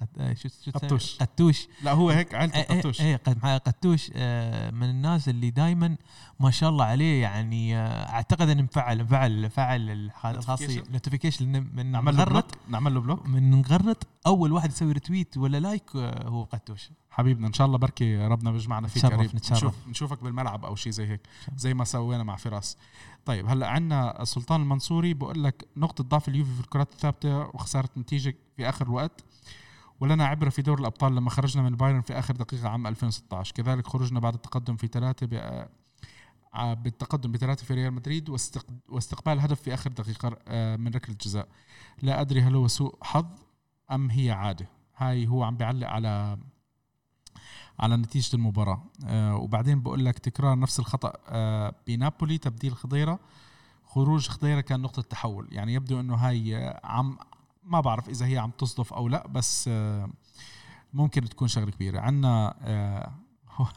قد شو شو تسمي؟ قطوش. قتوش لا هو هيك إيه قد مع قتوش من الناس اللي دائما ما شاء الله عليه يعني آه، أعتقد إنه مفعل فعل فعل الخاصية. notification من نعمل له block نعمل له block من نغرط أول واحد يسوي retweet ولا like آه، هو قتوش حبيبنا إن شاء الله بركي ربنا بيجمعنا فيك قريب نتشرف. نشوف نشوفك بالملعب أو شيء زي هيك زي ما سوينا مع فراس. طيب هلأ عندنا سلطان المنصوري بقول لك نقطة ضعف اليوفي في الكرات الثابتة وخسارة نتيجة في آخر الوقت ولنا عبرة في دور الأبطال لما خرجنا من بايرن في آخر دقيقة عام 2016 كذلك خروجنا بعد التقدم في ثلاثة ع- بالتقدم بثلاثة في ريال مدريد واستق- واستقبال هدف في آخر دقيقة آه، من ركلة جزاء. لا أدري هل هو سوء حظ أم هي عادة. هاي هو عم بيعلق على على نتيجة المباراة. آه وبعدين بقول لك تكرار نفس الخطأ آه بنابولي تبديل خضيرة. خروج خضيرة كان نقطة تحول. يعني يبدو إنه هاي عم ما بعرف إذا هي عم تصدف أو لا بس آه ممكن تكون شغلة كبيرة. عندنا آه *laughs*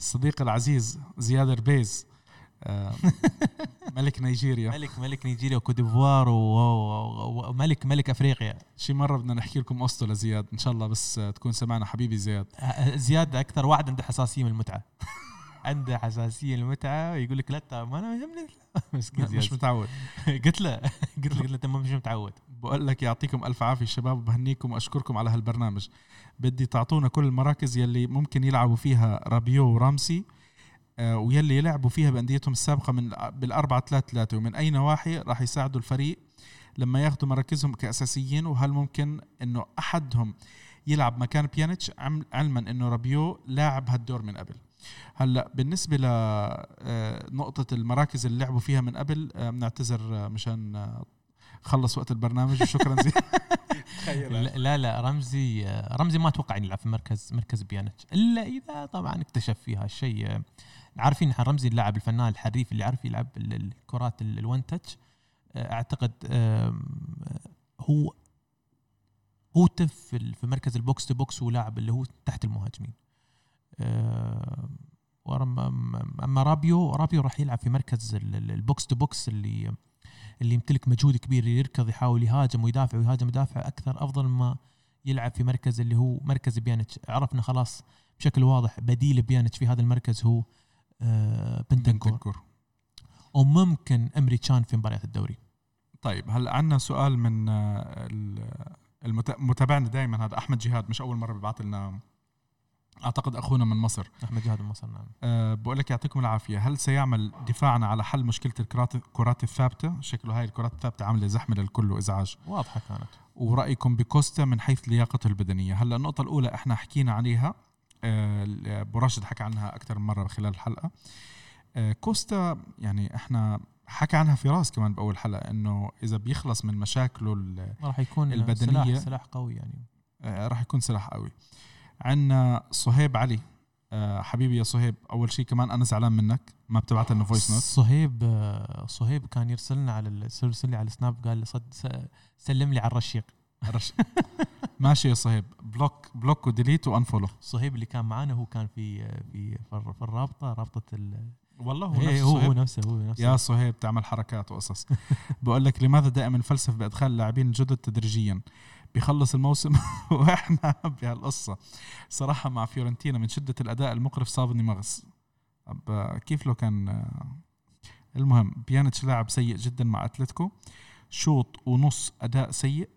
الصديق العزيز زياد ربيز ملك نيجيريا. ملك ملك نيجيريا وكوت ديفوار وملك ملك أفريقيا. شي مرة بدنا نحكي لكم قصته لزياد. إن شاء الله بس آه، تكون سمعنا حبيبي زياد. آه، زياد أكثر واحد عنده حساسية من المتعة. *laughs* عنده حساسية المتعة يقول لك لا ما أنا يهمني *laughs* مسكين مش زياد. متعود. *laughs* قلت له قلت له قلت له أنت مش متعود. بقول لك يعطيكم ألف عافية شباب وبهنيكم وأشكركم على هالبرنامج. بدي تعطونا كل المراكز يلي ممكن يلعبوا فيها رابيو ورامسي. آه، ويلي يلعبوا فيها بأنديتهم السابقة من بالأربعة ثلاثة ثلاثة. ومن أي نواحي راح يساعدوا الفريق لما ياخذوا مراكزهم كأساسيين؟ وهل ممكن إنه أحدهم يلعب مكان بيانيتش علما إنه رابيو لاعب هالدور من قبل؟ هلأ بالنسبة لنقطه المراكز اللي لعبوا فيها من قبل آه، بنعتذر آه، مشان آه، خلص وقت البرنامج. وشكرا زي *laughs* لا لا, لا رمزي آه، رمزي ما أتوقع يلعب في مركز مركز بيانيتش. إلا إذا طبعا اكتشف فيها الشيء آه، عارفين إحنا رمزي اللاعب الفنان الحريف اللي يعرف يلعب ال- الكرات ال- ال one touch آه، أعتقد آه، هو هو تف في مركز ال box to box هو لاعب اللي هو تحت المهاجمين. أما رابيو رابيو راح يلعب في مركز ال- ال- ال box to box اللي اللي يمتلك مجهود كبير يركض يحاول يهاجم ويدافع ويهاجم يدافع أكثر أفضل ما يلعب في مركز اللي هو مركز بيانيتش. عرفنا خلاص بشكل واضح بديل بيانيتش في هذا المركز هو آه بنتنكور بنتنكور وممكن أمري تشان في مباريات الدوري. طيب هلا عندنا سؤال من آه، متابعنا دائما هذا أحمد جهاد مش أول مرة ببعث لنا أعتقد أخونا من مصر. أحمد جهاد من مصر نعم. أه بقول لك يعطيكم العافية. هل سيعمل دفاعنا على حل مشكلة الكرات الكرات الثابتة؟ شكله هاي الكرات الثابتة عاملة زحمة للكل وإزعاج. واضحة كانت. ورأيكم بكوستا من حيث لياقته البدنية. هلأ النقطة الأولى إحنا حكينا عليها. أبو راشد حكى عنها أكثر من مرة خلال الحلقة. أه كوستا يعني إحنا حكى عنها فراس كمان بأول حلقة إنه إذا بيخلص من مشاكله راح يكون البدنية. سلاح, سلاح قوي يعني. آه، راح يكون سلاح قوي. عندنا صهيب علي. آه، حبيبي يا صهيب أول شيء كمان أنا زعلان منك ما بتبعت لنا voice note صهيب آه، صهيب كان يرسل لنا على يرسل لي على السناب قال لي سلم لي على الرشيق. رش- *laughs* ماشي يا صهيب. block block و delete و unfollow. صهيب اللي كان معانا هو كان في في في الر- في الرابطة رابطة ال. والله هو هو, نفس هو, هو نفسه هو نفسه. يا صهيب تعمل حركات وقصص. *laughs* بقول لك لماذا دائما الفلسفه بأدخال اللاعبين الجدد تدريجيا؟ بيخلص الموسم *laughs* وإحنا بهالقصة. صراحة مع فيورنتينا من شدة الأداء المقرف صابني مغص طب كيف لو كان المهم بيانيتش لاعب سيء جدا مع أتلتيكو. شوط ونص أداء سيء.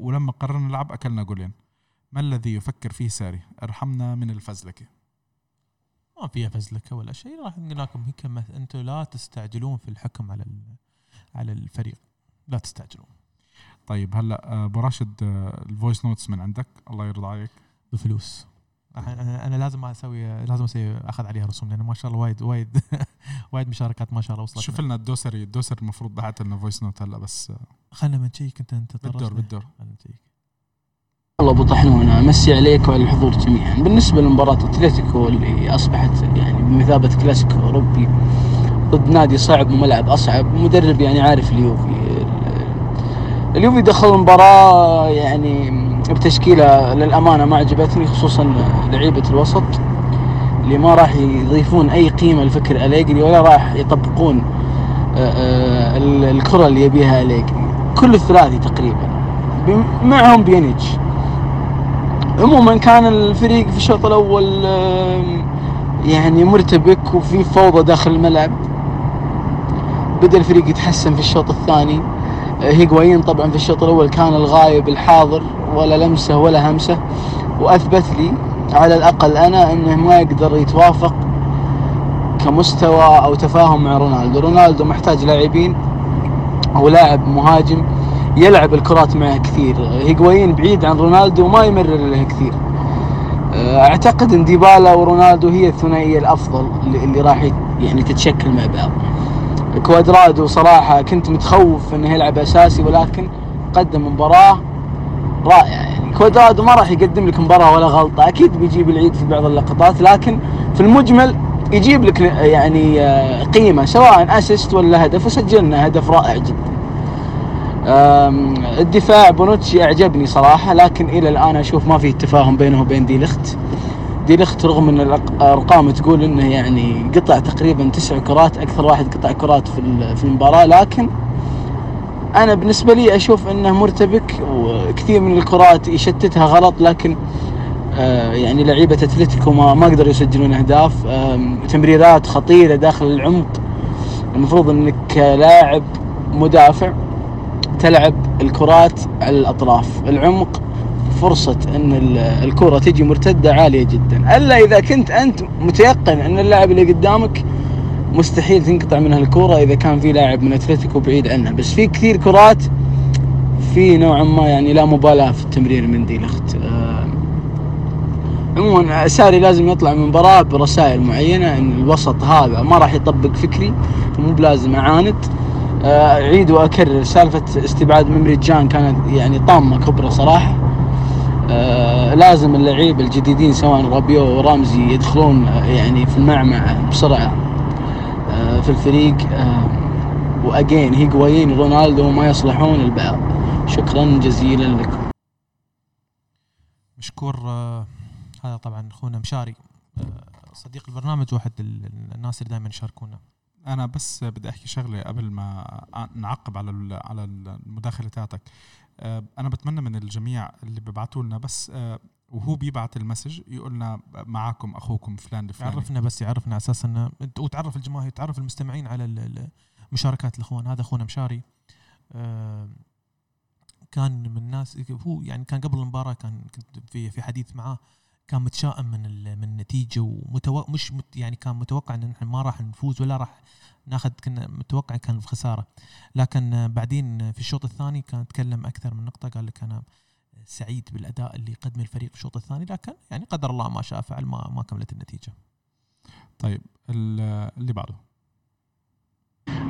ولما قررنا نلعب أكلنا جولين. ما الذي يفكر فيه ساري؟ أرحمنا من الفزلكة. ما فيها فزلكة ولا شيء راح نقول لكم هيك أنتم لا تستعجلون في الحكم على على الفريق. لا تستعجلون. طيب هلا آه، أبو راشد آه، ال voice notes من عندك. الله يرضى عليك. بفلوس. أنا لازم أسوي لازم أسوي أخذ عليها رسوم لأن ما شاء الله وايد وايد *laughs* وايد مشاركات ما شاء الله وصلت شوف لنا. الدوسري الدوسر المفروض بعت لنا voice note هلا بس آه، خلنا من ن check انت أنت بالدور. بالدور. الله أبو طحنون امسي عليك وعلى الحضور جميعا. بالنسبة لمباراة أتلتيكو اللي أصبحت يعني بمثابة كلاسيكو أوروبي ضد نادي صعب وملعب أصعب ومدرب يعني عارف اليوفي. اليوفي دخل المباراه يعني بتشكيلة للأمانة ما عجبتني خصوصا لعيبة الوسط اللي ما راح يضيفون أي قيمة لفكر أليجري ولا راح يطبقون آه، آه، الكرة اللي يبيها أليجري. كل الثلاثي تقريبا. معهم بيانيتش عموما كان الفريق في الشوط الأول يعني مرتبك وفي فوضى داخل الملعب. بدأ الفريق يتحسن في الشوط الثاني. آه، هيغوايين طبعا في الشوط الأول كان الغايب الحاضر ولا لمسة ولا همسة. وأثبت لي على الأقل أنا إنه ما يقدر يتوافق كمستوى أو تفاهم مع رونالدو. رونالدو محتاج لاعبين. أو لاعب مهاجم يلعب الكرات معه كثير. هيغوايين بعيد عن رونالدو وما يمرر له كثير. أه، أعتقد إن ديبالا ورونالدو هي الثنائية الأفضل اللي, راح يعني تتشكل مع بعض. كوادرادو صراحة كنت متخوف إنه يلعب أساسي ولكن قدم مباراة رائعة. يعني كوادرادو ما راح يقدم لك مباراة ولا غلطة. أكيد بيجيب العيد في بعض اللقطات لكن في المجمل يجيب لك يعني قيمة سواء assist ولا هدف وسجلنا هدف رائع جدا. الدفاع بونوتشي أعجبني صراحة لكن إلى الآن أشوف ما في تفاهم بينه وبين دي لخت دي لخت رغم إن الارقام تقول إنه يعني قطع تقريبا تسع كرات أكثر واحد قطع كرات في في المباراة لكن أنا بالنسبة لي أشوف إنه مرتبك وكثير من الكرات يشتتها غلط لكن يعني لعيبة أتلتيكو ما ما قدروا يسجلون أهداف. تمريرات خطيرة داخل العمق. المفروض إنك كلاعب مدافع تلعب الكرات على الأطراف. العمق فرصة إن ال- الكرة تجي مرتدة عالية جدا. ألا إذا كنت أنت متيقن إن اللاعب اللي قدامك مستحيل تنقطع منها الكرة إذا كان في لاعب من أتلتيكو بعيد عنها بس في كثير كرات في نوعا ما يعني لا مبالاة في التمرير من دي آه، عموما ساري لازم يطلع من المباراة برسائل معينة إن الوسط هذا ما راح يطبق فكري ومو بلازم أعاند. آه، أعيد وأكرر سالفة استبعاد ميمري جان كانت يعني طامة كبرى صراحة. آه، لازم اللعيبه الجديدين سواء رابيو ورامزي يدخلون آه، يعني في المعمعة بسرعة آه، في الفريق. وأجين هيغوايين رونالدو ما يصلحون البعض شكرا جزيلا لكم. مشكور هذا طبعا أخونا مشاري آه، صديق البرنامج وأحد ال- الناس اللي دائما يشاركونا. أنا بس بدي أحكي شغلة قبل ما نعقب على على المداخلة تاعتك. آه، أنا بتمنى من الجميع اللي ببعثوا لنا بس آه، وهو بيبعت المسج يقول لنا معكم أخوكم فلان الفلاني. يعرفنا بس يعرفنا أساسا وتعرف الجماهير تعرف المستمعين على مشاركات الأخوان. هذا أخونا مشاري كان من الناس هو يعني كان قبل المباراة كان كنت في في حديث معاه. كان متشائم من من النتيجة ومتو مش مت يعني كان متوقع إن إحنا ما راح نفوز ولا راح ناخذ كنا متوقع كان في خسارة. لكن بعدين في الشوط الثاني كان تكلم أكثر من نقطة قال لك أنا سعيد بالأداء اللي قدمه الفريق في الشوط الثاني لكن يعني قدر الله ما شاء فعل ما ما كملت النتيجة. طيب ال- اللي بعده.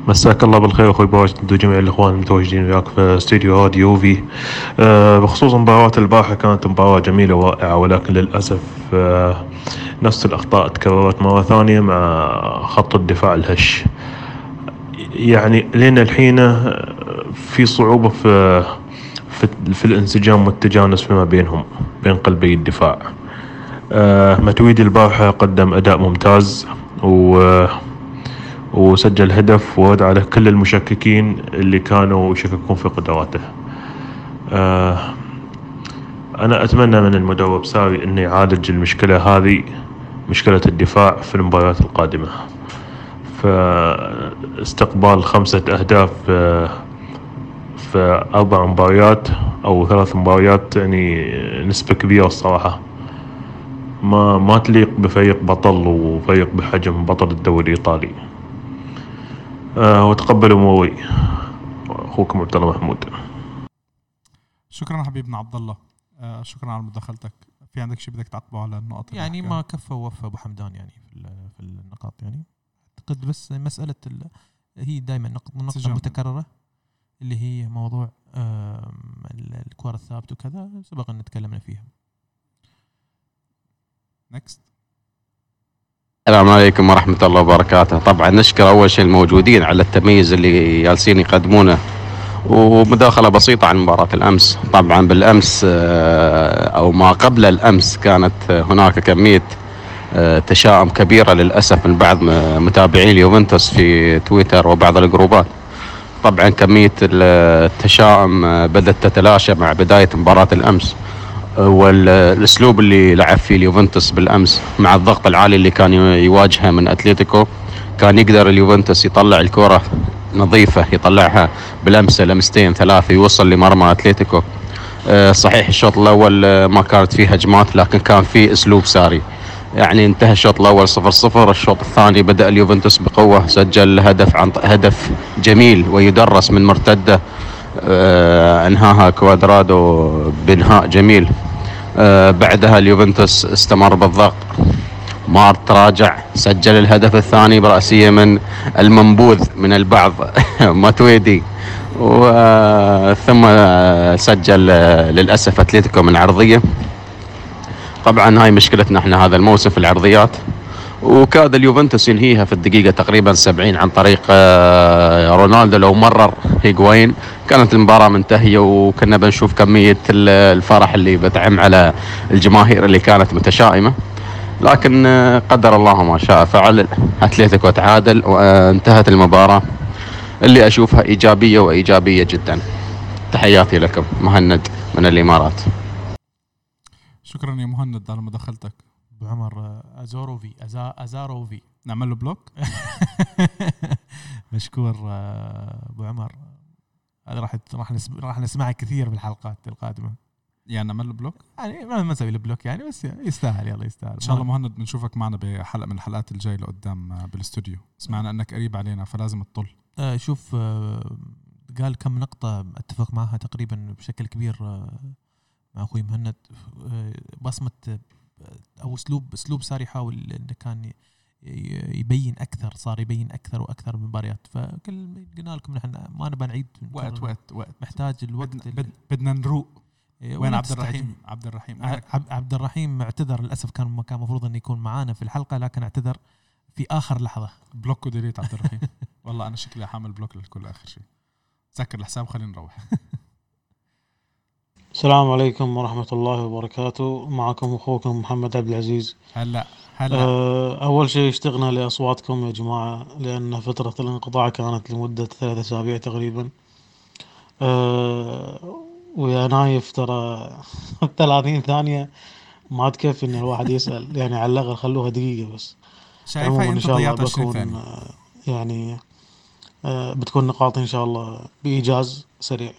مساك الله بالخير أخوي باج جميع الإخوان المتواجدين وياك في استديو راديو في. أه بخصوص مباراة البارحة كانت مباراة جميلة ورائعة ولكن للأسف أه نفس الأخطاء تكررت مرة ثانية مع خط الدفاع الهش. يعني لين الحين آه، في صعوبة في في, في الانسجام والتجانس فيما بينهم بين قلبي الدفاع. أه متويدي البارحة قدم أداء ممتاز و آه، وسجل هدف ورد على كل المشككين اللي كانوا يشككون في قدراته. آه أنا أتمنى من المدرب ساري أنه يعالج المشكلة هذه مشكلة الدفاع في المباريات القادمة. فاستقبال خمسة أهداف آه، في أربع مباريات أو ثلاث مباريات يعني نسبة كبيرة الصراحة. ما ما تليق بفريق بطل وفريق بحجم بطل الدوري الإيطالي. وتقبلوا اموري أخوكم عبد الله محمود. شكرا حبيبنا عبد الله آه، شكرا على مداخلتك. في عندك شيء بدك تعقبه على النقط يعني؟ ما كفى ووفى أبو حمدان يعني في في النقاط يعني. أعتقد بس مسألة ال- هي دائما نقطة. متكررة اللي هي موضوع آم، ال- الكرة الثابتة وكذا سبق أن تكلمنا فيها. نكست السلام عليكم ورحمة الله وبركاته. طبعا نشكر أول شيء الموجودين على التميز اللي جالسين يقدمونه ومداخلة بسيطة عن مباراة الأمس. طبعا بالأمس آه، أو ما قبل الأمس كانت هناك كمية آه، تشاؤم كبيرة للأسف من بعض م- متابعين اليوفنتوس في تويتر وبعض الجروبات. طبعا كمية التشاؤم آه، بدأت تتلاشى مع بداية مباراة الأمس. والاسلوب اللي لعب فيه اليوفنتوس بالأمس مع الضغط العالي اللي كان يواجهه من اتلتيكو كان يقدر اليوفنتوس يطلع الكرة نظيفة يطلعها بلمسه لمستين ثلاثة يوصل لمرمى اتلتيكو آه، صحيح الشوط الأول آه، ما كانت فيه هجمات لكن كان فيه أسلوب ساري. يعني انتهى الشوط الأول 0 0 الشوط الثاني بدأ اليوفنتوس بقوة سجل هدف عن هدف جميل ويدرس من مرتدة. انهاها كوادرادو بانهاء جميل. آه، بعدها اليوفنتوس استمر بالضغط. ما تراجع سجل الهدف الثاني برأسية من المنبوذ من البعض *laughs* ماتويدي. وثم سجل آه، للأسف أتلتيكو من عرضية طبعا هاي مشكلتنا إحنا هذا الموسم في العرضيات. وكاد اليوفنتوس ينهيها في الدقيقة تقريبا 70 عن طريق آه، رونالدو لو مرر هيغوين. كانت المباراة منتهية وكنا بنشوف كمية ال- الفرح اللي بتعم على الجماهير اللي كانت متشائمة. لكن آه، قدر الله ما شاء فعل. أتلتيكو تعادل وانتهت المباراة. اللي أشوفها إيجابية وإيجابية جدا. تحياتي لكم مهند من الإمارات. شكرا يا مهند على مداخلتك. ابو عمر آه، ازوروفي أزا ازاروفي نعمل له بلوك؟ *laughs* مشكور آه، أبو عمر. هذا راح راح راح نسمعه كثير بالحلقات القادمة. يعني نعمل له block؟ يعني ما نسوي له block يعني بس يستاهل يلا يستاهل. إن شاء الله مهند بنشوفك معنا بحلقة من الحلقات الجاية لقدام آه، بالاستوديو سمعنا إنك قريب علينا فلازم تطل. آه شوف آه قال كم نقطة أتفق معها تقريبا بشكل كبير آه مع أخوي مهند. بصمة آه، أو أسلوب أسلوب صار يحاول إنه كان يبين أكثر صار يبين أكثر وأكثر بالمباريات فكل قلنا لكم نحن ما نبغى نعيد وقت. وقت وقت. محتاج الوقت بدنا, بدنا نروق. إيه، وين عبد. الرحيم؟ عبد الرحيم عب- عبد الرحيم اعتذر للأسف كان كان المفروض إنه يكون معانا في الحلقة لكن اعتذر في آخر لحظة. block و delete عبد الرحيم. والله أنا شكلي حامل block للكل آخر شيء. سكر الحساب خلينا نروح. *laughs* السلام عليكم ورحمة الله وبركاته. معكم أخوكم محمد عبد العزيز. هلا هلا. آه، أول شيء اشتقنا لأصواتكم يا جماعة لأن فترة الانقطاع كانت لمدة ثلاثة أسابيع تقريبا. آه، ويا نايف ترى *laughs* 30 ثانية ما تكفي إن الواحد يسأل. *laughs* يعني على الأقل خلوها دقيقة بس. عموما إن شاء الله ضيعت 20 بكون آه، يعني آه، بتكون نقاط إن شاء الله بإيجاز سريع.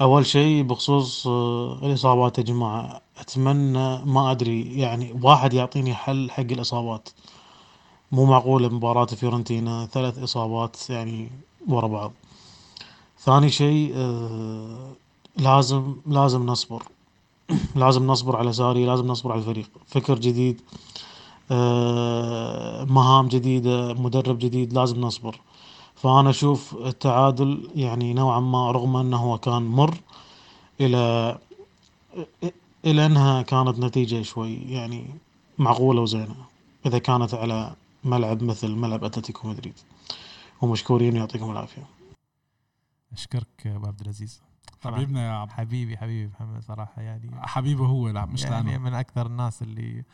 أول شيء بخصوص آه، الإصابات يا جماعة. أتمنى ما أدري يعني واحد يعطيني حل حق الإصابات. مو معقولة مباراة فيورنتينا ثلاث إصابات يعني ورا بعض. ثاني شيء آه، لازم لازم نصبر. *clears throat* لازم نصبر على ساري لازم نصبر على الفريق. فكر جديد آه، مهام جديدة مدرب جديد لازم نصبر. فأنا أشوف التعادل يعني نوعا ما رغم أنه هو كان مر إلى إلى أنها كانت نتيجة شوي يعني معقولة وزينة إذا كانت على ملعب مثل ملعب أتلتيكو مدريد. ومشكورين يعطيكم العافية. أشكرك أبو عبد العزيز. صراحة. حبيبنا يا عبد حبيبي حبيبي محمد صراحة يعني حبيبه هو لا مش يعني لأنه. من أكثر الناس اللي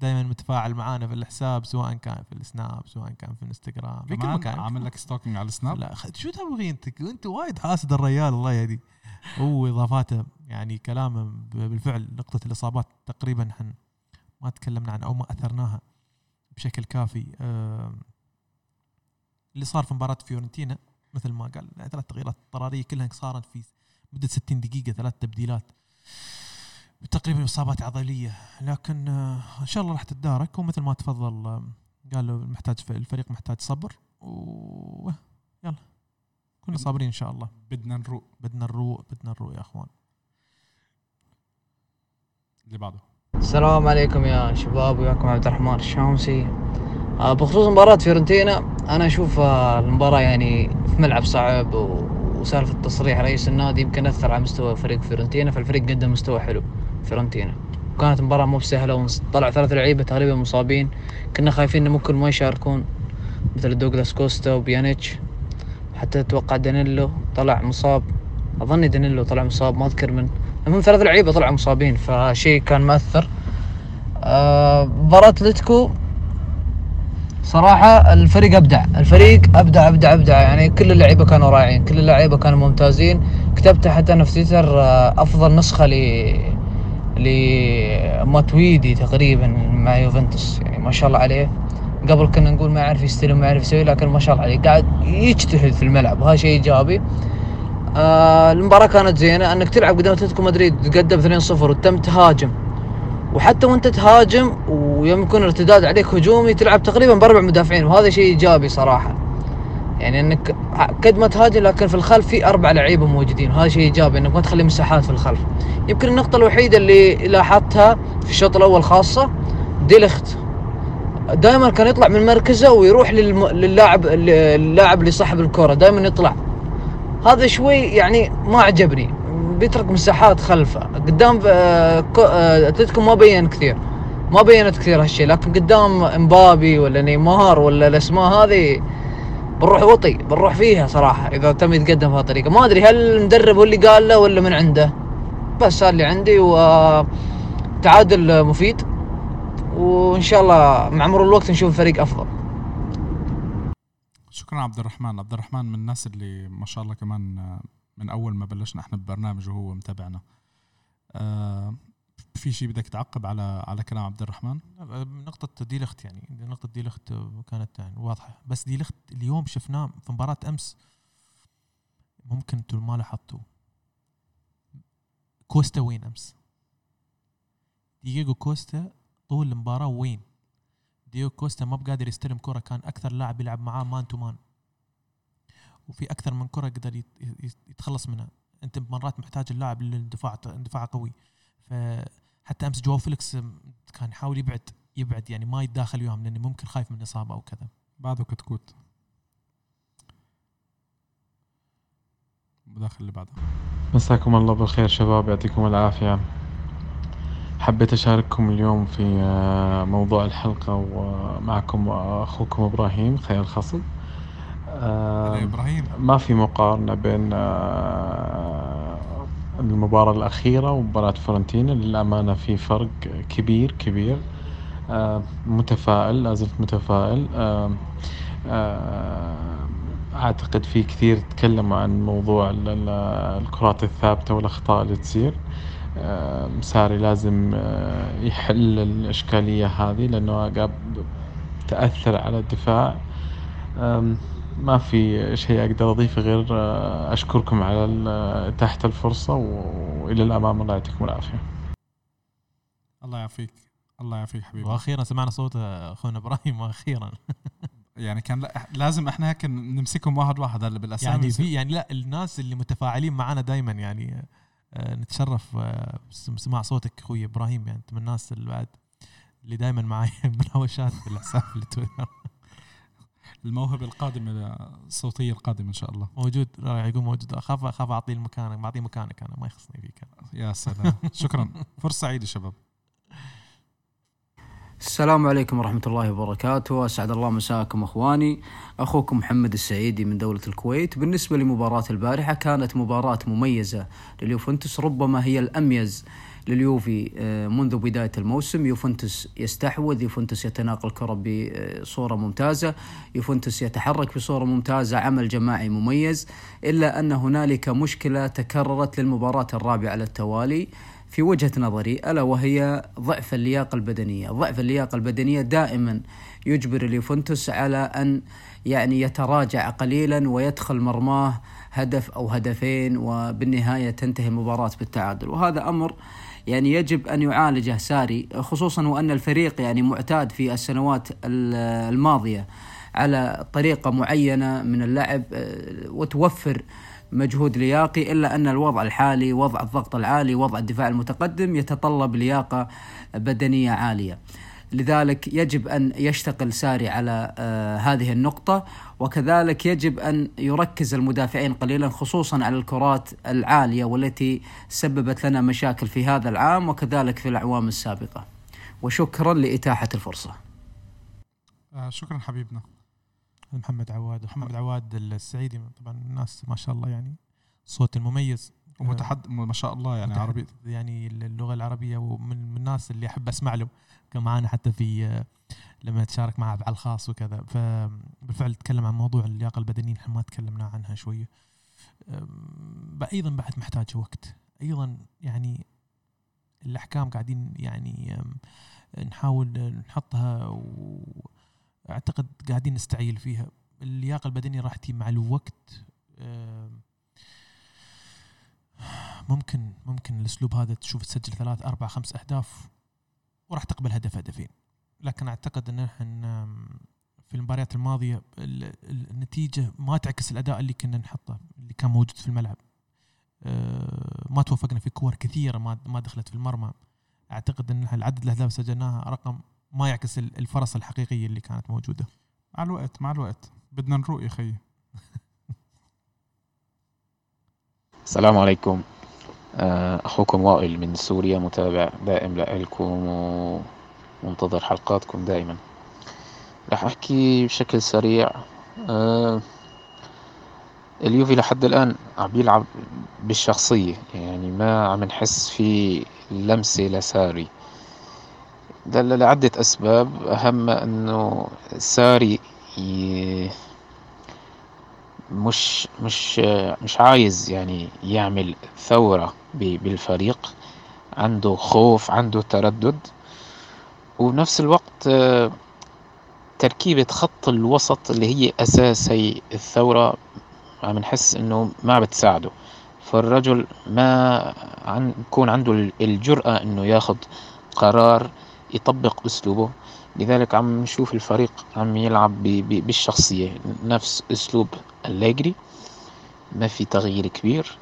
دائما متفاعل معانا في الحساب سواء كان في السناب سواء كان في الإنستغرام. في كل مكان. عامل لك stalking على السناب. لا شو تبغي انت انت وايد حاسد الريال الله يهديه هو إضافاته يعني كلامه بالفعل نقطة الإصابات تقريبا إحنا ما تكلمنا عنها أو ما أثرناها بشكل كافي. اللي صار في مباراة فيورنتينا مثل ما قال ثلاث تغييرات اضطراريه كلها صارت في مدة 60 دقيقة ثلاث تبديلات. تقريبا إصابات عضلية. لكن آه، إن شاء الله راح تتدارك. ومثل ما تفضل آه، قال له محتاج الفريق محتاج صبر. و يلا. كنا صابرين إن شاء الله. بدنا نروق. بدنا نروق بدنا نروق يا أخوان. اللي بعده. السلام عليكم يا شباب وياكم عبد الرحمن الشامسي. آه، بخصوص مباراة فيورنتينا أنا أشوف المباراة يعني في ملعب صعب و- وسالفة تصريح رئيس النادي يمكن أثر على مستوى فريق فيورنتينا فالفريق قدم مستوى حلو. فيورنتينا وكانت مباراة مو بسهلة وطلع ثلاث لعيبة تقريبا مصابين. كنا خايفين إنه ممكن ما يشاركون مثل دوغلاس كوستا وبيانيتش. حتى أتوقع دانيلو طلع مصاب. أظني دانيلو طلع مصاب ما أذكر من. المهم ثلاث لعيبة طلعوا مصابين فشيء كان مؤثر آه، مباراة اتلتيكو صراحة الفريق أبدع الفريق أبدع أبدع أبدع. يعني كل اللعيبة كانوا رائعين كل اللعيبة كانوا ممتازين. كتبت حتى أنا في تويتر آه، أفضل نسخة ل لماتويدي تقريبا مع يوفنتوس. يعني ما شاء الله عليه. قبل كنا نقول ما يعرف يستلم ما يعرف يسوي لكن ما شاء الله عليه. قاعد يجتهد في الملعب. وهذا شيء إيجابي. آه المباراة كانت زينة. أنك تلعب قدام أتلتيكو مدريد تقدم 2-0 وتم تهاجم. وحتى وأنت تهاجم ويوم يكون ارتداد عليك هجومي تلعب تقريبا بأربع مدافعين. وهذا شيء إيجابي صراحة. يعني إنك قد ما تهاجم لكن في الخلف في أربع لعيبة موجودين. وهذا شيء إيجابي إنك ما تخلي مساحات في الخلف. يمكن النقطة الوحيدة اللي لاحظتها في الشوط الأول خاصة ديليخت. دائما كان يطلع من مركزه ويروح للم... للاعب اللاعب اللي صاحب الكرة دائما يطلع. هذا شوي يعني ما عجبني. بيترك مساحات خلفه. قدام آه، آه، أتلتيكو ما بين كثير. ما بينت كثير هالشيء. لكن قدام إمبابي ولا نيمار ولا الأسماء هذه بنروح وطي بنروح فيها صراحة إذا تم يتقدم بهذه الطريقة. ما أدري هل المدرب هو اللي قال له ولا من عنده؟ بس هذا اللي عندي وتعادل مفيد. وإن شاء الله مع مرور الوقت نشوف فريق أفضل. شكرا عبد الرحمن. عبد الرحمن من الناس اللي ما شاء الله كمان آه، من أول ما بلشنا إحنا ببرنامج وهو متابعنا. آه، في شيء بدك تعقب على على كلام عبد الرحمن؟ نقطة ديلخت يعني نقطة ديلخت كانت يعني واضحة. بس ديلخت اليوم شفناه في مباراة أمس. ممكن أنتم ما لاحظتوا كوستا وين أمس؟ دييغو كوستا طول المباراة وين؟ دييغو كوستا ما بقادر يستلم كرة كان أكثر لاعب يلعب معاه man to man وفي أكثر من كرة قدر يت- يت- يتخلص منها. أنت مرات محتاج اللاعب للدفاع دفاع قوي. فحتى أمس جواو فيليكس كان يحاول يبعد يبعد يعني ما يتداخل وياهم لأنه ممكن خايف من اصابه أو كذا. بعده كتكوت بداخل اللي بعده. مساكم الله بالخير شباب يعطيكم العافية. حبيت أشارككم اليوم في آه، موضوع الحلقة ومعكم أخوكم إبراهيم خير خصب آه، هلا إبراهيم. ما في مقارنة بين آه، المباراة الأخيرة ومباراة فورنتينا للأمانة في فرق كبير كبير. آه، متفائل لازلت متفائل. آه، آه، أعتقد في كثير تكلموا عن موضوع ال- ال- الكرات الثابتة والأخطاء اللي تصير. ساري لازم يحل الإشكالية هذه لأنه تأثر على الدفاع. ما في شيء أقدر أضيفه غير آه، أشكركم على ال- إتاحة الفرصة وإلى الأمام. الله يعطيكم العافية. الله يعافيك. الله يعافيك حبيبي. وأخيرا سمعنا صوت أخونا إبراهيم وأخيرا. *laughs* يعني كان لا لازم إحنا هيك نمسكهم واحد واحد هلا بالأسامي. يعني في يعني لا الناس اللي متفاعلين معنا دائما يعني آه، نتشرف آه، بسم- بسماع صوتك أخوي إبراهيم يعني. انت من الناس اللي بعد اللي دائما معي *laughs* بالهوشات بالحساب التويتر الموهبة القادمة الصوتية القادمة إن شاء الله. موجود. راح يقول موجود. أخاف أخاف أعطيه المكان بعطيه مكانك أنا ما يخصني فيك. يا سلام. *laughs* شكرا. فرصة سعيدة شباب. السلام عليكم ورحمة الله وبركاته. أسعد الله مساكم أخواني. أخوكم محمد السعيدي من دولة الكويت. بالنسبة لمباراة البارحة كانت مباراة مميزة لليوفنتوس ربما هي الأميز لليوفي آه، منذ بداية الموسم. يوفنتوس يستحوذ يوفنتوس يتناقل كرة بصورة ممتازة. يوفنتوس يتحرك بصورة ممتازة عمل جماعي مميز. إلا أن هنالك مشكلة تكررت للمباراة الرابعة على التوالي. في وجهة نظري ألا وهي ضعف اللياقة البدنية. ضعف اللياقة البدنية دائما يجبر اليوفنتوس على أن يعني يتراجع قليلا ويدخل مرماه هدف أو هدفين وبالنهاية تنتهي المباراة بالتعادل. وهذا أمر يعني يجب أن يعالجه ساري خصوصا وأن الفريق يعني معتاد في السنوات ال- الماضية على طريقة معينة من اللعب آه، وتوفر مجهود لياقي إلا أن الوضع الحالي وضع الضغط العالي وضع الدفاع المتقدم يتطلب لياقة بدنية عالية. لذلك يجب أن يشتغل ساري على آه، هذه النقطة وكذلك يجب أن يركز المدافعين قليلا خصوصا على الكرات العالية والتي سببت لنا مشاكل في هذا العام وكذلك في الأعوام السابقة. وشكرا لإتاحة الفرصة. آه شكرا حبيبنا محمد عواد محمد عواد السعيدي طبعا الناس ما شاء الله يعني صوت المميز ومتحد ما شاء الله يعني عربي يعني اللغة العربية ومن من الناس اللي أحب أسمع لهم. كان معانا حتى في لما تشارك معه على الخاص وكذا. فبالفعل تكلم عن موضوع اللياقة البدنية إحنا ما تكلمنا عنها شوية. أيضا بعد محتاج وقت. أيضا يعني الأحكام قاعدين يعني نحاول نحطها وأعتقد قاعدين نستعيل فيها. اللياقة البدنية راح تجي مع الوقت. ممكن ممكن الأسلوب هذا تشوف تسجل ثلاث أربع خمس أهداف وراح تقبل هدف هدفين. لكن أعتقد إن إحنا في المباريات الماضية ال- ال- النتيجة ما تعكس الأداء اللي كنا نحطه اللي كان موجود في الملعب. أه، ما توفقنا في كور كثيرة ما ما دخلت في المرمى. أعتقد إن العدد الأهداف سجلناها رقم ما يعكس ال- الفرص الحقيقية اللي كانت موجودة. مع الوقت مع الوقت. بدنا نروق يا خيي. *laughs* السلام عليكم. آه، أخوكم وائل من سوريا متابع دائم لكم ومنتظر حلقاتكم دائما. راح أحكي بشكل سريع. آه، اليوفي لحد الآن عم بيلعب بالشخصية يعني ما عم نحس في لمسة لساري. ده لعدة أسباب. أهمها أنه ساري مش مش مش عايز يعني يعمل ثورة بالفريق. عنده خوف عنده تردد. وبنفس الوقت تركيبة خط الوسط اللي هي أساس هي الثورة عم نحس إنه ما بتساعده. فالرجل ما عن يكون عنده ال- الجرأة إنه ياخد قرار يطبق أسلوبه. لذلك عم نشوف الفريق عم يلعب بالشخصية. نفس أسلوب أليجري ما في تغيير كبير.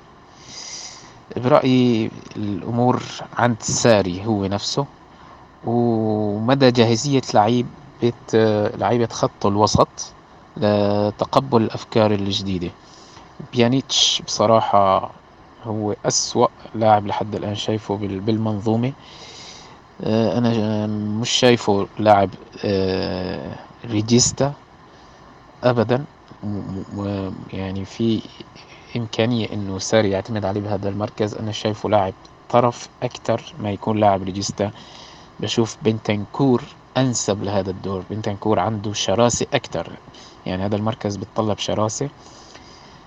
برأيي الأمور عند ساري هو نفسه ومدى جاهزية لعيبة لعيبة خط الوسط لتقبل الأفكار الجديدة. بيانيتش بصراحة هو أسوأ لاعب لحد الآن شايفه بال- بالمنظومة. آه، أنا مش شايفه لاعب آه، regista م- يعني في إمكانية إنه ساري يعتمد عليه بهذا المركز. أنا شايفه لاعب طرف أكتر ما يكون لاعب regista بشوف بنتنكور أنسب لهذا الدور. بنتنكور عنده شراسة أكتر. يعني هذا المركز بتطلب شراسة.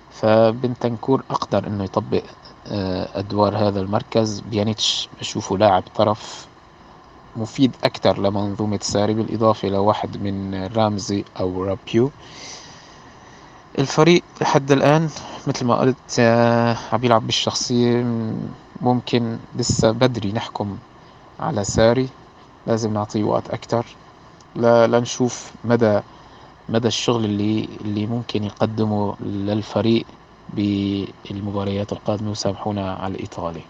فبنتنكور أقدر إنه يطبق آه، أدوار هذا المركز. بيانيتش بشوفه لاعب طرف مفيد أكتر لمنظومة ساري بالإضافة لواحد من رامزي أو رابيو. الفريق لحد الآن مثل ما قلت آه، عم يلعب بالشخصية ممكن لسه بدري نحكم على ساري. لازم نعطيه وقت أكتر لنشوف مدى مدى الشغل اللي اللي ممكن يقدمه للفريق بالمباريات القادمة. وسامحونا على الإيطالي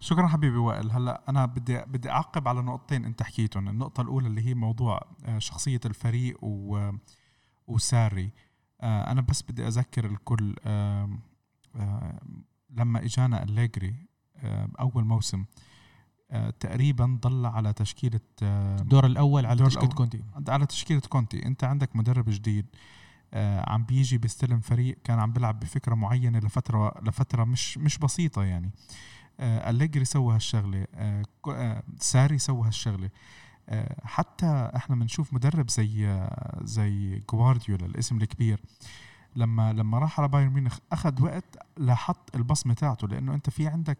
شكرا حبيبي وائل. هلأ أنا بدي بدي أعقب على نقطتين أنت حكيتهم. النقطة الأولى اللي هي موضوع آه، شخصية الفريق و وساري. آه، أنا بس بدي أذكر الكل لما إجانا أليجري أول موسم آه، تقريبا ضل على تشكيلة الدور الأول على تشكيلة كونتي. على تشكيلة كونتي. أنت عندك مدرب جديد عم بيجي بيستلم فريق كان عم بيلعب بفكرة معينة لفترة لفترة مش مش بسيطة يعني. أليجري سوى هالشغلة ساري سوى هالشغلة. حتى إحنا بنشوف مدرب زي زي جوارديولا الاسم الكبير. لما لما راح على بايرن ميونخ أخذ وقت لحط البصمة تاعته لأنه أنت في عندك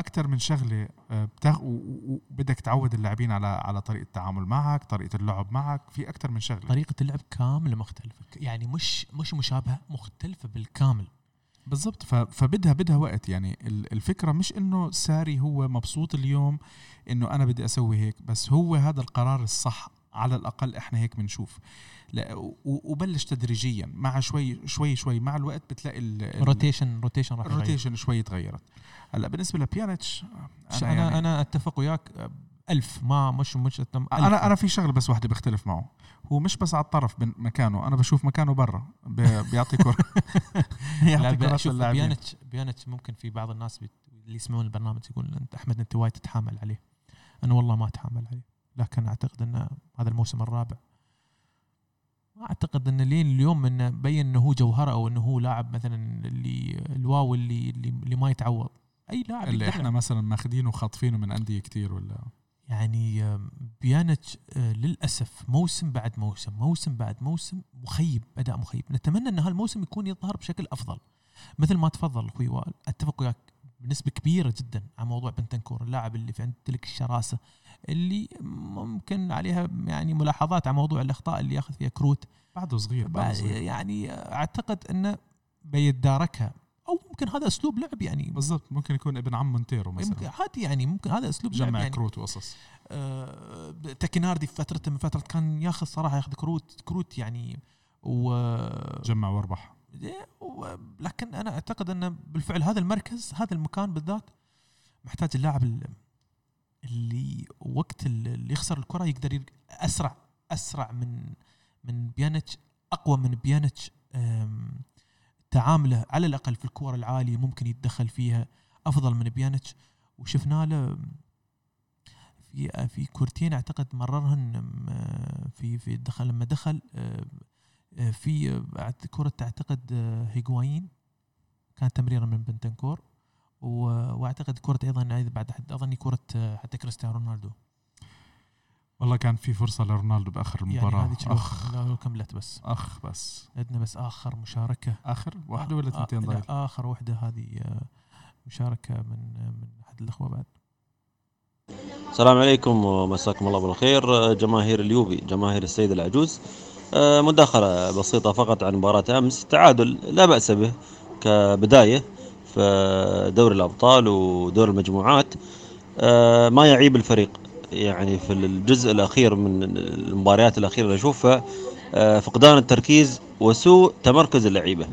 أكثر من شغلة بتغ... وبدك تعود اللاعبين على على طريقة التعامل معك طريقة اللعب معك في أكثر من شغلة. طريقة اللعب كاملة مختلفة يعني مش مش مشابهة مختلفة بالكامل. بالضبط. فبدها بدها وقت. يعني الفكرة مش إنه ساري هو مبسوط اليوم إنه أنا بدي أسوي هيك بس هو هذا القرار الصح على الأقل إحنا هيك بنشوف لا وبلش تدريجيا. مع شوي شوي شوي. مع الوقت بتلاقي ال rotation rotation راح ال rotation شوي تغيرت. هلأ بالنسبة لبيانيتش أنا أنا, يعني أنا أتفق وياك. ألف ما مش مش أنا أنا في شغلة بس واحدة بختلف معه. هو مش بس على الطرف مكانه أنا بشوف مكانه برا *laughs* بيعطي كرة. *laughs* يعطي كرة بيانتش بيانتش ممكن في بعض الناس اللي يسمعون البرنامج يقول أنت أحمد أنت وايد تتحامل عليه. أنا والله ما أتحامل عليه. لكن أعتقد ان هذا الموسم الرابع. ما أعتقد ان لين اليوم إنه بين إنه هو جوهرة أو إنه هو لاعب مثلا اللي الواو اللي اللي, اللي ما يتعوض. أي لاعب اللي إحنا مثلا ماخذينه وخاطفينه من أندية كثير ولا؟ يعني بيانتش آه، للأسف موسم بعد موسم موسم بعد موسم مخيب أداء مخيب. نتمنى إن هالموسم يكون يظهر بشكل أفضل. مثل ما تفضل أخوي وائل أتفق وياك بنسبة كبيرة جدا على موضوع بنتنكور اللاعب اللي في عنده تلك الشراسة اللي ممكن عليها يعني ملاحظات على موضوع الأخطاء اللي ياخذ فيها كروت. بعده صغير بعده صغير. يعني أعتقد أنه بيتداركها. أو ممكن هذا أسلوب لعب يعني. بالضبط ممكن يكون ابن عم مونتيرو مثلا. عادي يعني ممكن هذا أسلوب جمع لعب يعني. كروت وقصص. آه تاكيناردي في فترة من فترات كان ياخذ صراحة ياخذ كروت كروت يعني. و جمع واربح. لكن أنا أعتقد إنه بالفعل هذا المركز هذا المكان بالذات محتاج اللاعب اللي وقت اللي يخسر الكرة يقدر أسرع أسرع من من بيانتش أقوى من بيانتش تعامله على الأقل في الكور العالية ممكن يتدخل فيها أفضل من بيانتش. وشفنا له في في كورتين أعتقد مررهن في في دخل لما دخل في كرة اعتقد هيغوايين كانت تمريره من بنتنكور. وأعتقد كرة أيضا بعد أظني كرة حتى كريستيانو رونالدو. والله كان في فرصة لرونالدو بآخر يعني المباراة. يعني أخ. لو كملت بس. أخ بس. عندنا بس آخر مشاركة. آخر؟ واحدة ولا ثنتين ضايع آخر واحدة هذه آه، مشاركة من من أحد الأخوة بعد. السلام عليكم ومساكم الله بالخير جماهير اليوبي جماهير السيد العجوز. آه، مداخلة بسيطة فقط عن مباراة أمس. تعادل لا بأس به كبداية في دوري الأبطال ودور المجموعات. آه، ما يعيب الفريق. يعني في الجزء الأخير من المباريات الأخيرة اللي أشوفها آه، فقدان التركيز وسوء تمركز اللعيبة.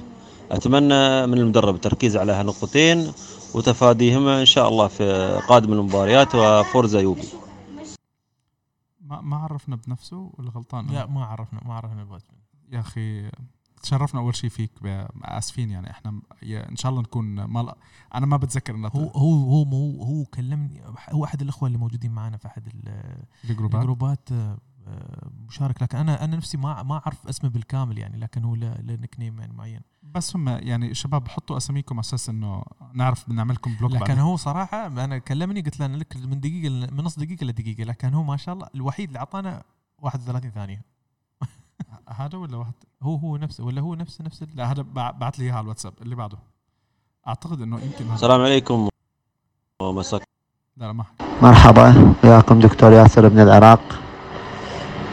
أتمنى من المدرب التركيز على هالنقطتين وتفاديهما إن شاء الله في قادم المباريات وفورزا يوبي. ما ما عرفنا بنفسه ولا غلطان؟ لا ما عرفنا ما عرفنا بنفسه يا أخي تشرفنا أول شيء فيك آسفين يعني. إحنا إن شاء الله نكون ما أنا ما بتذكر انها هو هو هو هو كلمني هو أحد الأخوة اللي موجودين معنا في أحد ال- الجروبات. الجروبات آه، مشارك. لكن أنا أنا نفسي ما ما أعرف اسمه بالكامل يعني. لكن هو له له نيك نيم يعني معين. بس هم يعني شباب حطوا أساميكم على أساس إنه نعرف بنعملكم بلوك لكن بعدين. هو صراحة أنا كلمني قلت له أنا لك من دقيقة من نص دقيقة لدقيقه لكن هو ما شاء الله الوحيد اللي أعطانا 31 ثانية. هذا ولا واحد؟ هو هو نفسه ولا هو نفسه نفس لا هذا بع- بعت لي إياها على الواتساب اللي بعده. أعتقد إنه يمكن السلام عليكم ومساك لا لا ما مرحبا وياكم دكتور ياسر من العراق.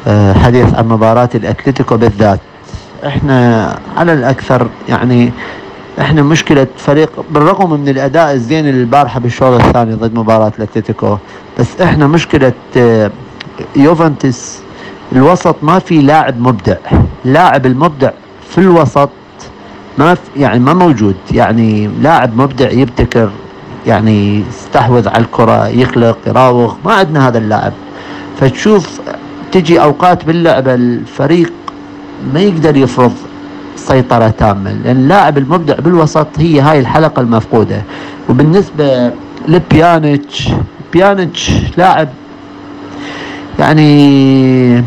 أه، حديث عن مباراة الأتلتيكو بالذات. إحنا على الأكثر يعني إحنا مشكلة فريق بالرغم من الأداء الزين البارحة بالشوط الثاني ضد مباراة الأتلتيكو بس إحنا مشكلة أه، يوفنتوس الوسط ما في لاعب مبدع. لاعب المبدع في الوسط ما في يعني ما موجود. يعني لاعب مبدع يبتكر يعني يستحوذ على الكرة يخلق يراوغ. ما عندنا هذا اللاعب. فتشوف تجي أوقات باللعبة الفريق ما يقدر يفرض سيطرة تامة. لأن اللاعب المبدع بالوسط هي هاي الحلقة المفقودة. وبالنسبة لبيانيتش بيانيتش لاعب يعني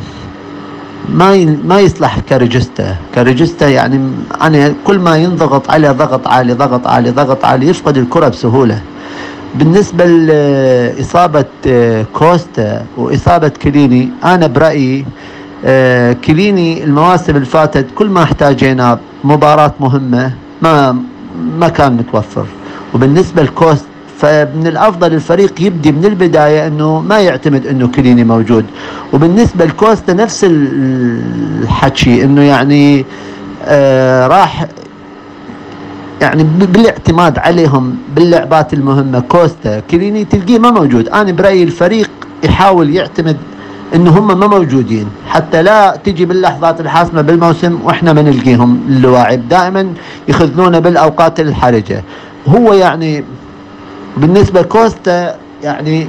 ما ما يصلح ك regista ك regista يعني أنا كل ما ينضغط عليه ضغط عالي ضغط عالي ضغط عالي يفقد الكرة بسهولة. بالنسبة لإصابة آه، كوستا وإصابة كليني أنا برأيي آه، كليني المواسم اللي فاتت كل ما احتاجينا مباراة مهمة ما ما كان متوفر. وبالنسبة لكوست فمن الأفضل الفريق يبدي من البداية إنه ما يعتمد إنه كليني موجود. وبالنسبة لكوستا نفس ال- الحكي إنه يعني آه راح يعني بالاعتماد عليهم باللعبات المهمة. كوستا كليني تلقيه ما موجود. أنا برأيي الفريق يحاول يعتمد إنه هم ما موجودين. حتى لا تجي باللحظات الحاسمة بالموسم وإحنا ما نلقيهم اللاعب دائما يخذلونا بالأوقات الحرجة. هو يعني بالنسبة لكوستا يعني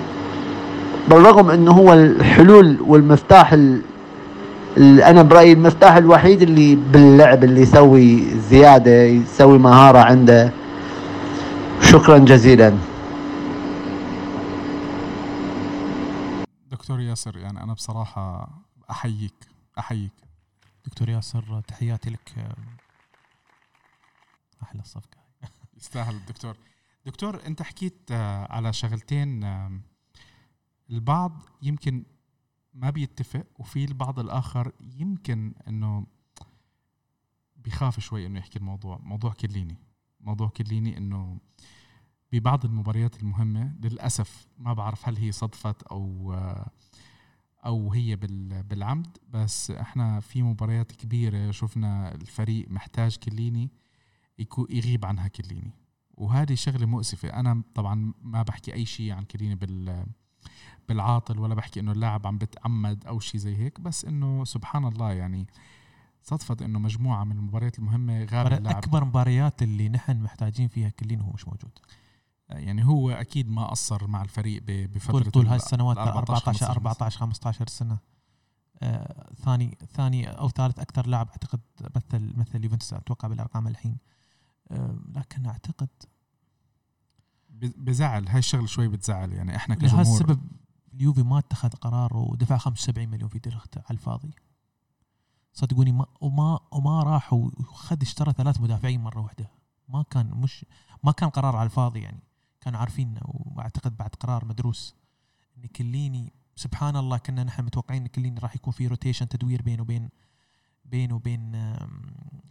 بالرغم إنه هو الحلول والمفتاح ال... ال- أنا برأيي المفتاح الوحيد اللي باللعب اللي يسوي زيادة يسوي مهارة عنده. شكرا جزيلا. دكتور ياسر يعني أنا بصراحة أحييك أحييك. دكتور ياسر تحياتي لك. أحلى الصفقه يستاهل الدكتور. دكتور انت حكيت آه، على شغلتين البعض يمكن ما بيتفق وفي البعض الآخر يمكن إنه بيخاف شوي إنه يحكي الموضوع. موضوع كليني. موضوع كليني إنه ببعض المباريات المهمة للأسف ما بعرف هل هي صدفت أو آه، أو هي بال- بالعمد. بس إحنا في مباريات كبيرة شفنا الفريق محتاج كليني يغيب عنها كليني. وهذه شغلة مؤسفة. أنا طبعا ما بحكي أي شيء عن كليني بال بالعاطل ولا بحكي إنه اللاعب عم بتعمد أو شيء زي هيك بس إنه سبحان الله يعني صدفت إنه مجموعة من المباريات المهمة غاب اللاعب. أكبر مباريات اللي نحن محتاجين فيها كلين هو مش موجود. يعني هو أكيد ما قصر مع الفريق بفترة طول طول هاي السنوات ال 14 15 14 15 سنة. آه ثاني ثاني أو ثالث أكثر لاعب أعتقد مثل مثل يوفنتوس أتوقع بالأرقام الحين. آه لكن أعتقد بزعل. هاي الشغلة شوي بتزعل يعني إحنا كجمهور. لهذا السبب اليوفي ما اتخذ قرار ودفع 75 مليون في ديليخت على الفاضي. صدقوني ما وما وما راح وخد اشترى ثلاث مدافعين مرة واحدة. ما كان مش ما كان قرار على الفاضي يعني. كانوا عارفين وأعتقد بعد قرار مدروس إن كليني سبحان الله كنا نحن متوقعين إن كليني راح يكون في rotation تدوير بينه وبين بينه وبين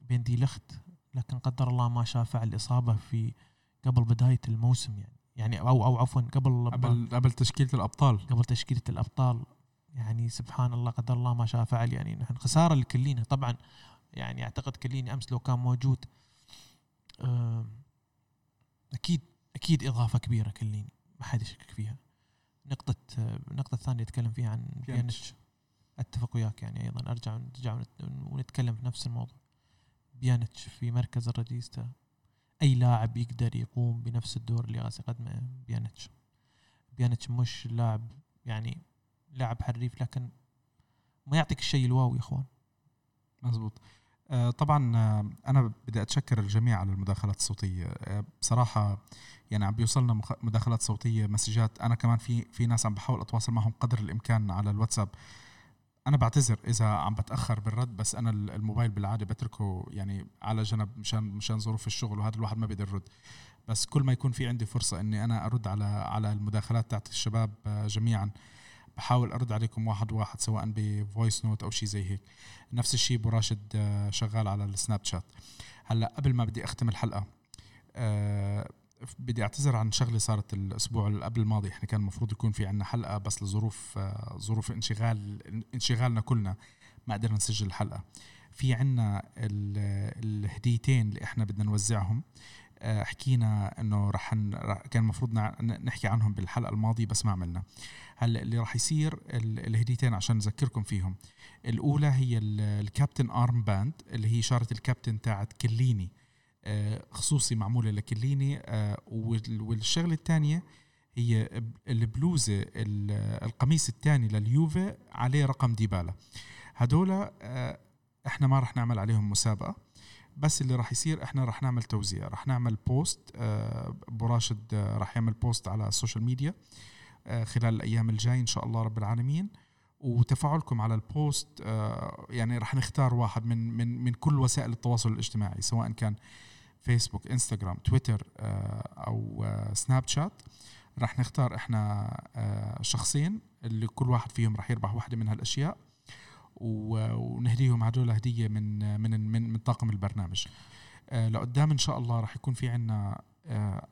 بين دي ليخت. لكن قدر الله ما شاء فعل الاصابه في قبل بداية الموسم يعني. يعني أو أو عفوا قبل قبل قبل تشكيلة الأبطال. قبل تشكيلة الأبطال. يعني سبحان الله قدر الله ما شاء فعل. يعني نحن خسارة لكلينا. طبعا يعني أعتقد كليني أمس لو كان موجود أكيد أكيد إضافة كبيرة كليني. ما حد يشكك فيها. نقطة النقطة الثانية نتكلم فيها عن بيانيتش أتفق وياك يعني أيضا. ارجع نرجع ونت- ونتكلم في نفس الموضوع. بيانيتش في مركز ال regista أي لاعب يقدر يقوم بنفس الدور اللي قاعد يقدمه بيانيتش بيانيتش مش لاعب يعني لاعب حريف لكن ما يعطيك الشيء ال wow يا إخوان. مزبوط. آه، طبعا آه، أنا بدي أتشكر الجميع على المداخلات الصوتية. آه، بصراحة يعني عم بيوصلنا مداخلات صوتية مسجات. أنا كمان في في ناس عم بحاول أتواصل معهم قدر الإمكان على الواتساب. أنا بعتذر إذا عم بتأخر بالرد بس أنا ال- الموبايل بالعادة بتركه يعني على جنب مشان مشان ظروف الشغل وهذا الواحد ما بيقدر يرد. بس كل ما يكون في عندي فرصة إني أنا أرد على على المداخلات تاعت الشباب آه، جميعا بحاول أرد عليكم واحد واحد سواء ب voice note أو شيء زي هيك. نفس الشيء أبو راشد آه، شغال على السناب شات. هلأ قبل ما بدي أختم الحلقة آه، بدي اعتذر عن شغلة صارت الأسبوع اللي قبل الماضي. إحنا كان المفروض يكون في عنا حلقة بس لظروف آه، ظروف انشغال انشغالنا كلنا ما قدرنا نسجل الحلقة. في ال- الهديتين اللي إحنا بدنا نوزعهم. آه، حكينا إنه رح كان المفروض نحكي عنهم بالحلقة الماضية بس ما عملنا. هلأ اللي راح يصير ال- الهديتين عشان نذكركم فيهم. الأولى هي ال- ال captain armband اللي هي شاره الكابتن تاعت كليني. خصوصي معمولة لكليني آه، وال- والشغلة الثانية هي ب- البلوزه ال- القميص الثاني لليوفي عليه رقم ديبالا. هدول آه، إحنا ما راح نعمل عليهم مسابقة بس اللي راح يصير إحنا راح نعمل توزيع راح نعمل post آه، أبو راشد آه، راح يعمل post على ال social media آه، خلال الأيام الجاي إن شاء الله رب العالمين. وتفاعلكم على ال post آه، يعني راح نختار واحد من من من كل وسائل التواصل الاجتماعي سواء كان فيسبوك انستغرام تويتر آه، أو آه، سناب شات راح نختار إحنا آه، شخصين اللي كل واحد فيهم راح يربح واحدة من هالأشياء ونهديهم هدول هدية من من من, من طاقم البرنامج. آه، لقدام إن شاء الله راح يكون في عنا آه،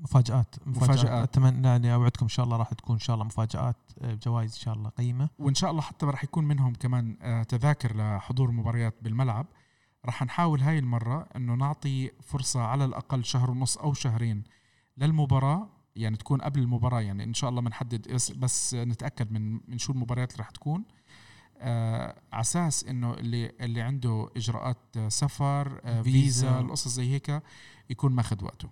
مفاجآت مفاجآت. أتمنى يعني أوعدكم إن شاء الله راح تكون إن شاء الله مفاجآت آه، جوائز إن شاء الله قيمة. وإن شاء الله حتى راح يكون منهم كمان آه، تذاكر لحضور مباريات بالملعب. راح نحاول هاي المرة إنه نعطي فرصة على الأقل شهر ونص أو شهرين للمباراة يعني تكون قبل المباراة يعني إن شاء الله بنحدد بس, نتأكد من من شو المباريات اللي راح تكون. آه على أساس إنه اللي اللي عنده إجراءات سفر آه فيزا. القصص زي هيك يكون ماخذ وقته.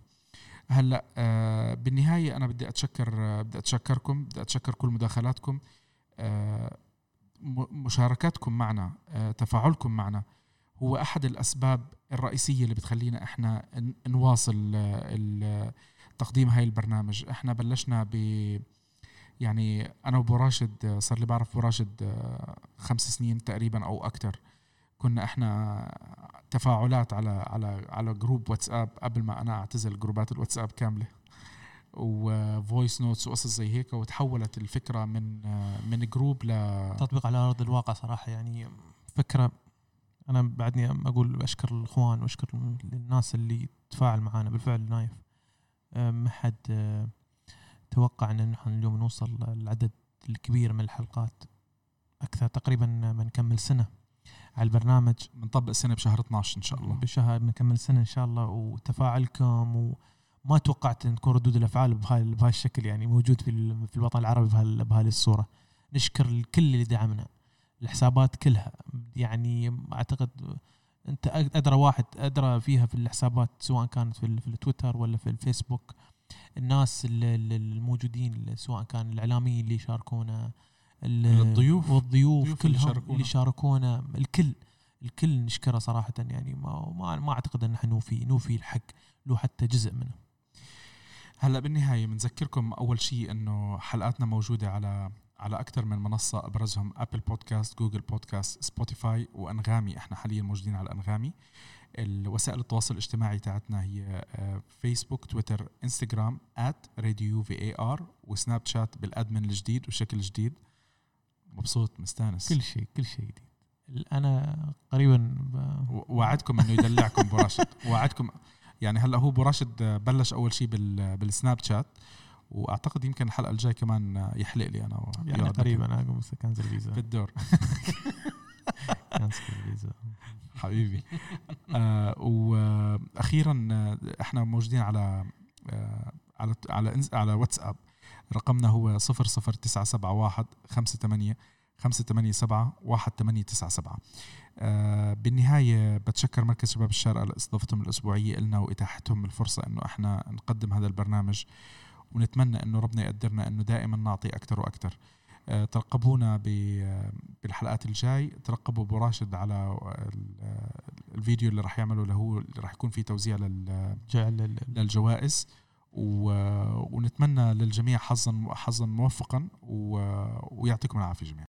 هلأ آه بالنهاية أنا بدي أتشكر آه بدي أتشكركم بدي أتشكر كل مداخلاتكم. آه معنا آه تفاعلكم معنا. هو أحد الأسباب الرئيسية اللي بتخلينا إحنا نواصل آه، تقديم هاي البرنامج. إحنا بلشنا ب يعني أنا وأبو راشد آه، صار لي بعرف أبو راشد آه، خمس سنين تقريبا أو أكثر كنا إحنا تفاعلات على على على group واتساب قبل ما أنا أعتزل جروبات الواتساب كاملة. و voice notes وقصص زي هيك وتحولت الفكرة من من group ل تطبيق على أرض الواقع صراحة يعني فكرة أنا بعدني أقول أشكر الإخوان وأشكر الناس اللي تفاعل معنا بالفعل نايف. آه، ما حد آه، توقع إن نحن اليوم نوصل للعدد الكبير من الحلقات. أكثر تقريبا بنكمل سنة على البرنامج. بنطبق سنة بشهر 12 إن شاء الله. بشهر بنكمل سنة إن شاء الله. وتفاعلكم وما توقعت إن تكون ردود الأفعال بهاي بهاي الشكل يعني موجود في ال- في الوطن العربي بهال- بهذه الصورة. نشكر الكل اللي دعمنا. الحسابات كلها. يعني أعتقد أنت ادرى واحد ادرى فيها في الحسابات سواء كانت في, في التويتر ولا في الفيسبوك. الناس ال- ال- الموجودين سواء كان الإعلاميين اللي يشاركونا ال- الضيوف. والضيوف كلهم. اللي شاركونا الكل الكل نشكره صراحة. يعني ما ما, ما أعتقد إن إحنا نوفي نوفي الحق له حتى جزء منه. هلأ بالنهاية بنذكركم أول شيء إنه حلقاتنا موجودة على على أكثر من منصة أبرزهم Apple Podcast Google Podcast Spotify وأنغامي. إحنا حاليا موجودين على أنغامي. الوسائل التواصل الاجتماعي تاعتنا هي فيسبوك تويتر انستغرام راديو في اي ار وسناب شات بال admin الجديد وشكل جديد. مبسوط مستانس. كل شيء كل شيء جديد. أنا قريبا ب- وعدكم إنه يدلعكم ابو راشد وعدكم يعني هلأ هو ابو راشد بلش أول شيء بال بالسناب شات. وأعتقد يمكن الحلقة الجاي كمان يحلق لي أنا يعني قريبا. أنا اقوم كنزل فيزا في *laughs* الدور *laughs* كنسل فيزا حبيبي. آه وأخيرا آه، إحنا موجودين على آه على على على واتساب. رقمنا هو 00971 58 587 1897 آه بالنهاية بتشكر مركز شباب الشارقة لاستضافتهم الأسبوعية إلنا وإتاحتهم الفرصة إنه إحنا نقدم هذا البرنامج. ونتمنى إنه ربنا يقدرنا إنه دائما نعطي أكثر وأكثر آه، ترقبونا ب- بالحلقات الجاي ترقبوا أبو راشد على ال- الفيديو اللي راح يعمله اللي هو اللي راح يكون فيه توزيع للجوائز. ونتمنى للجميع حظا حظا موفقا. ويعطيكم العافية جميعا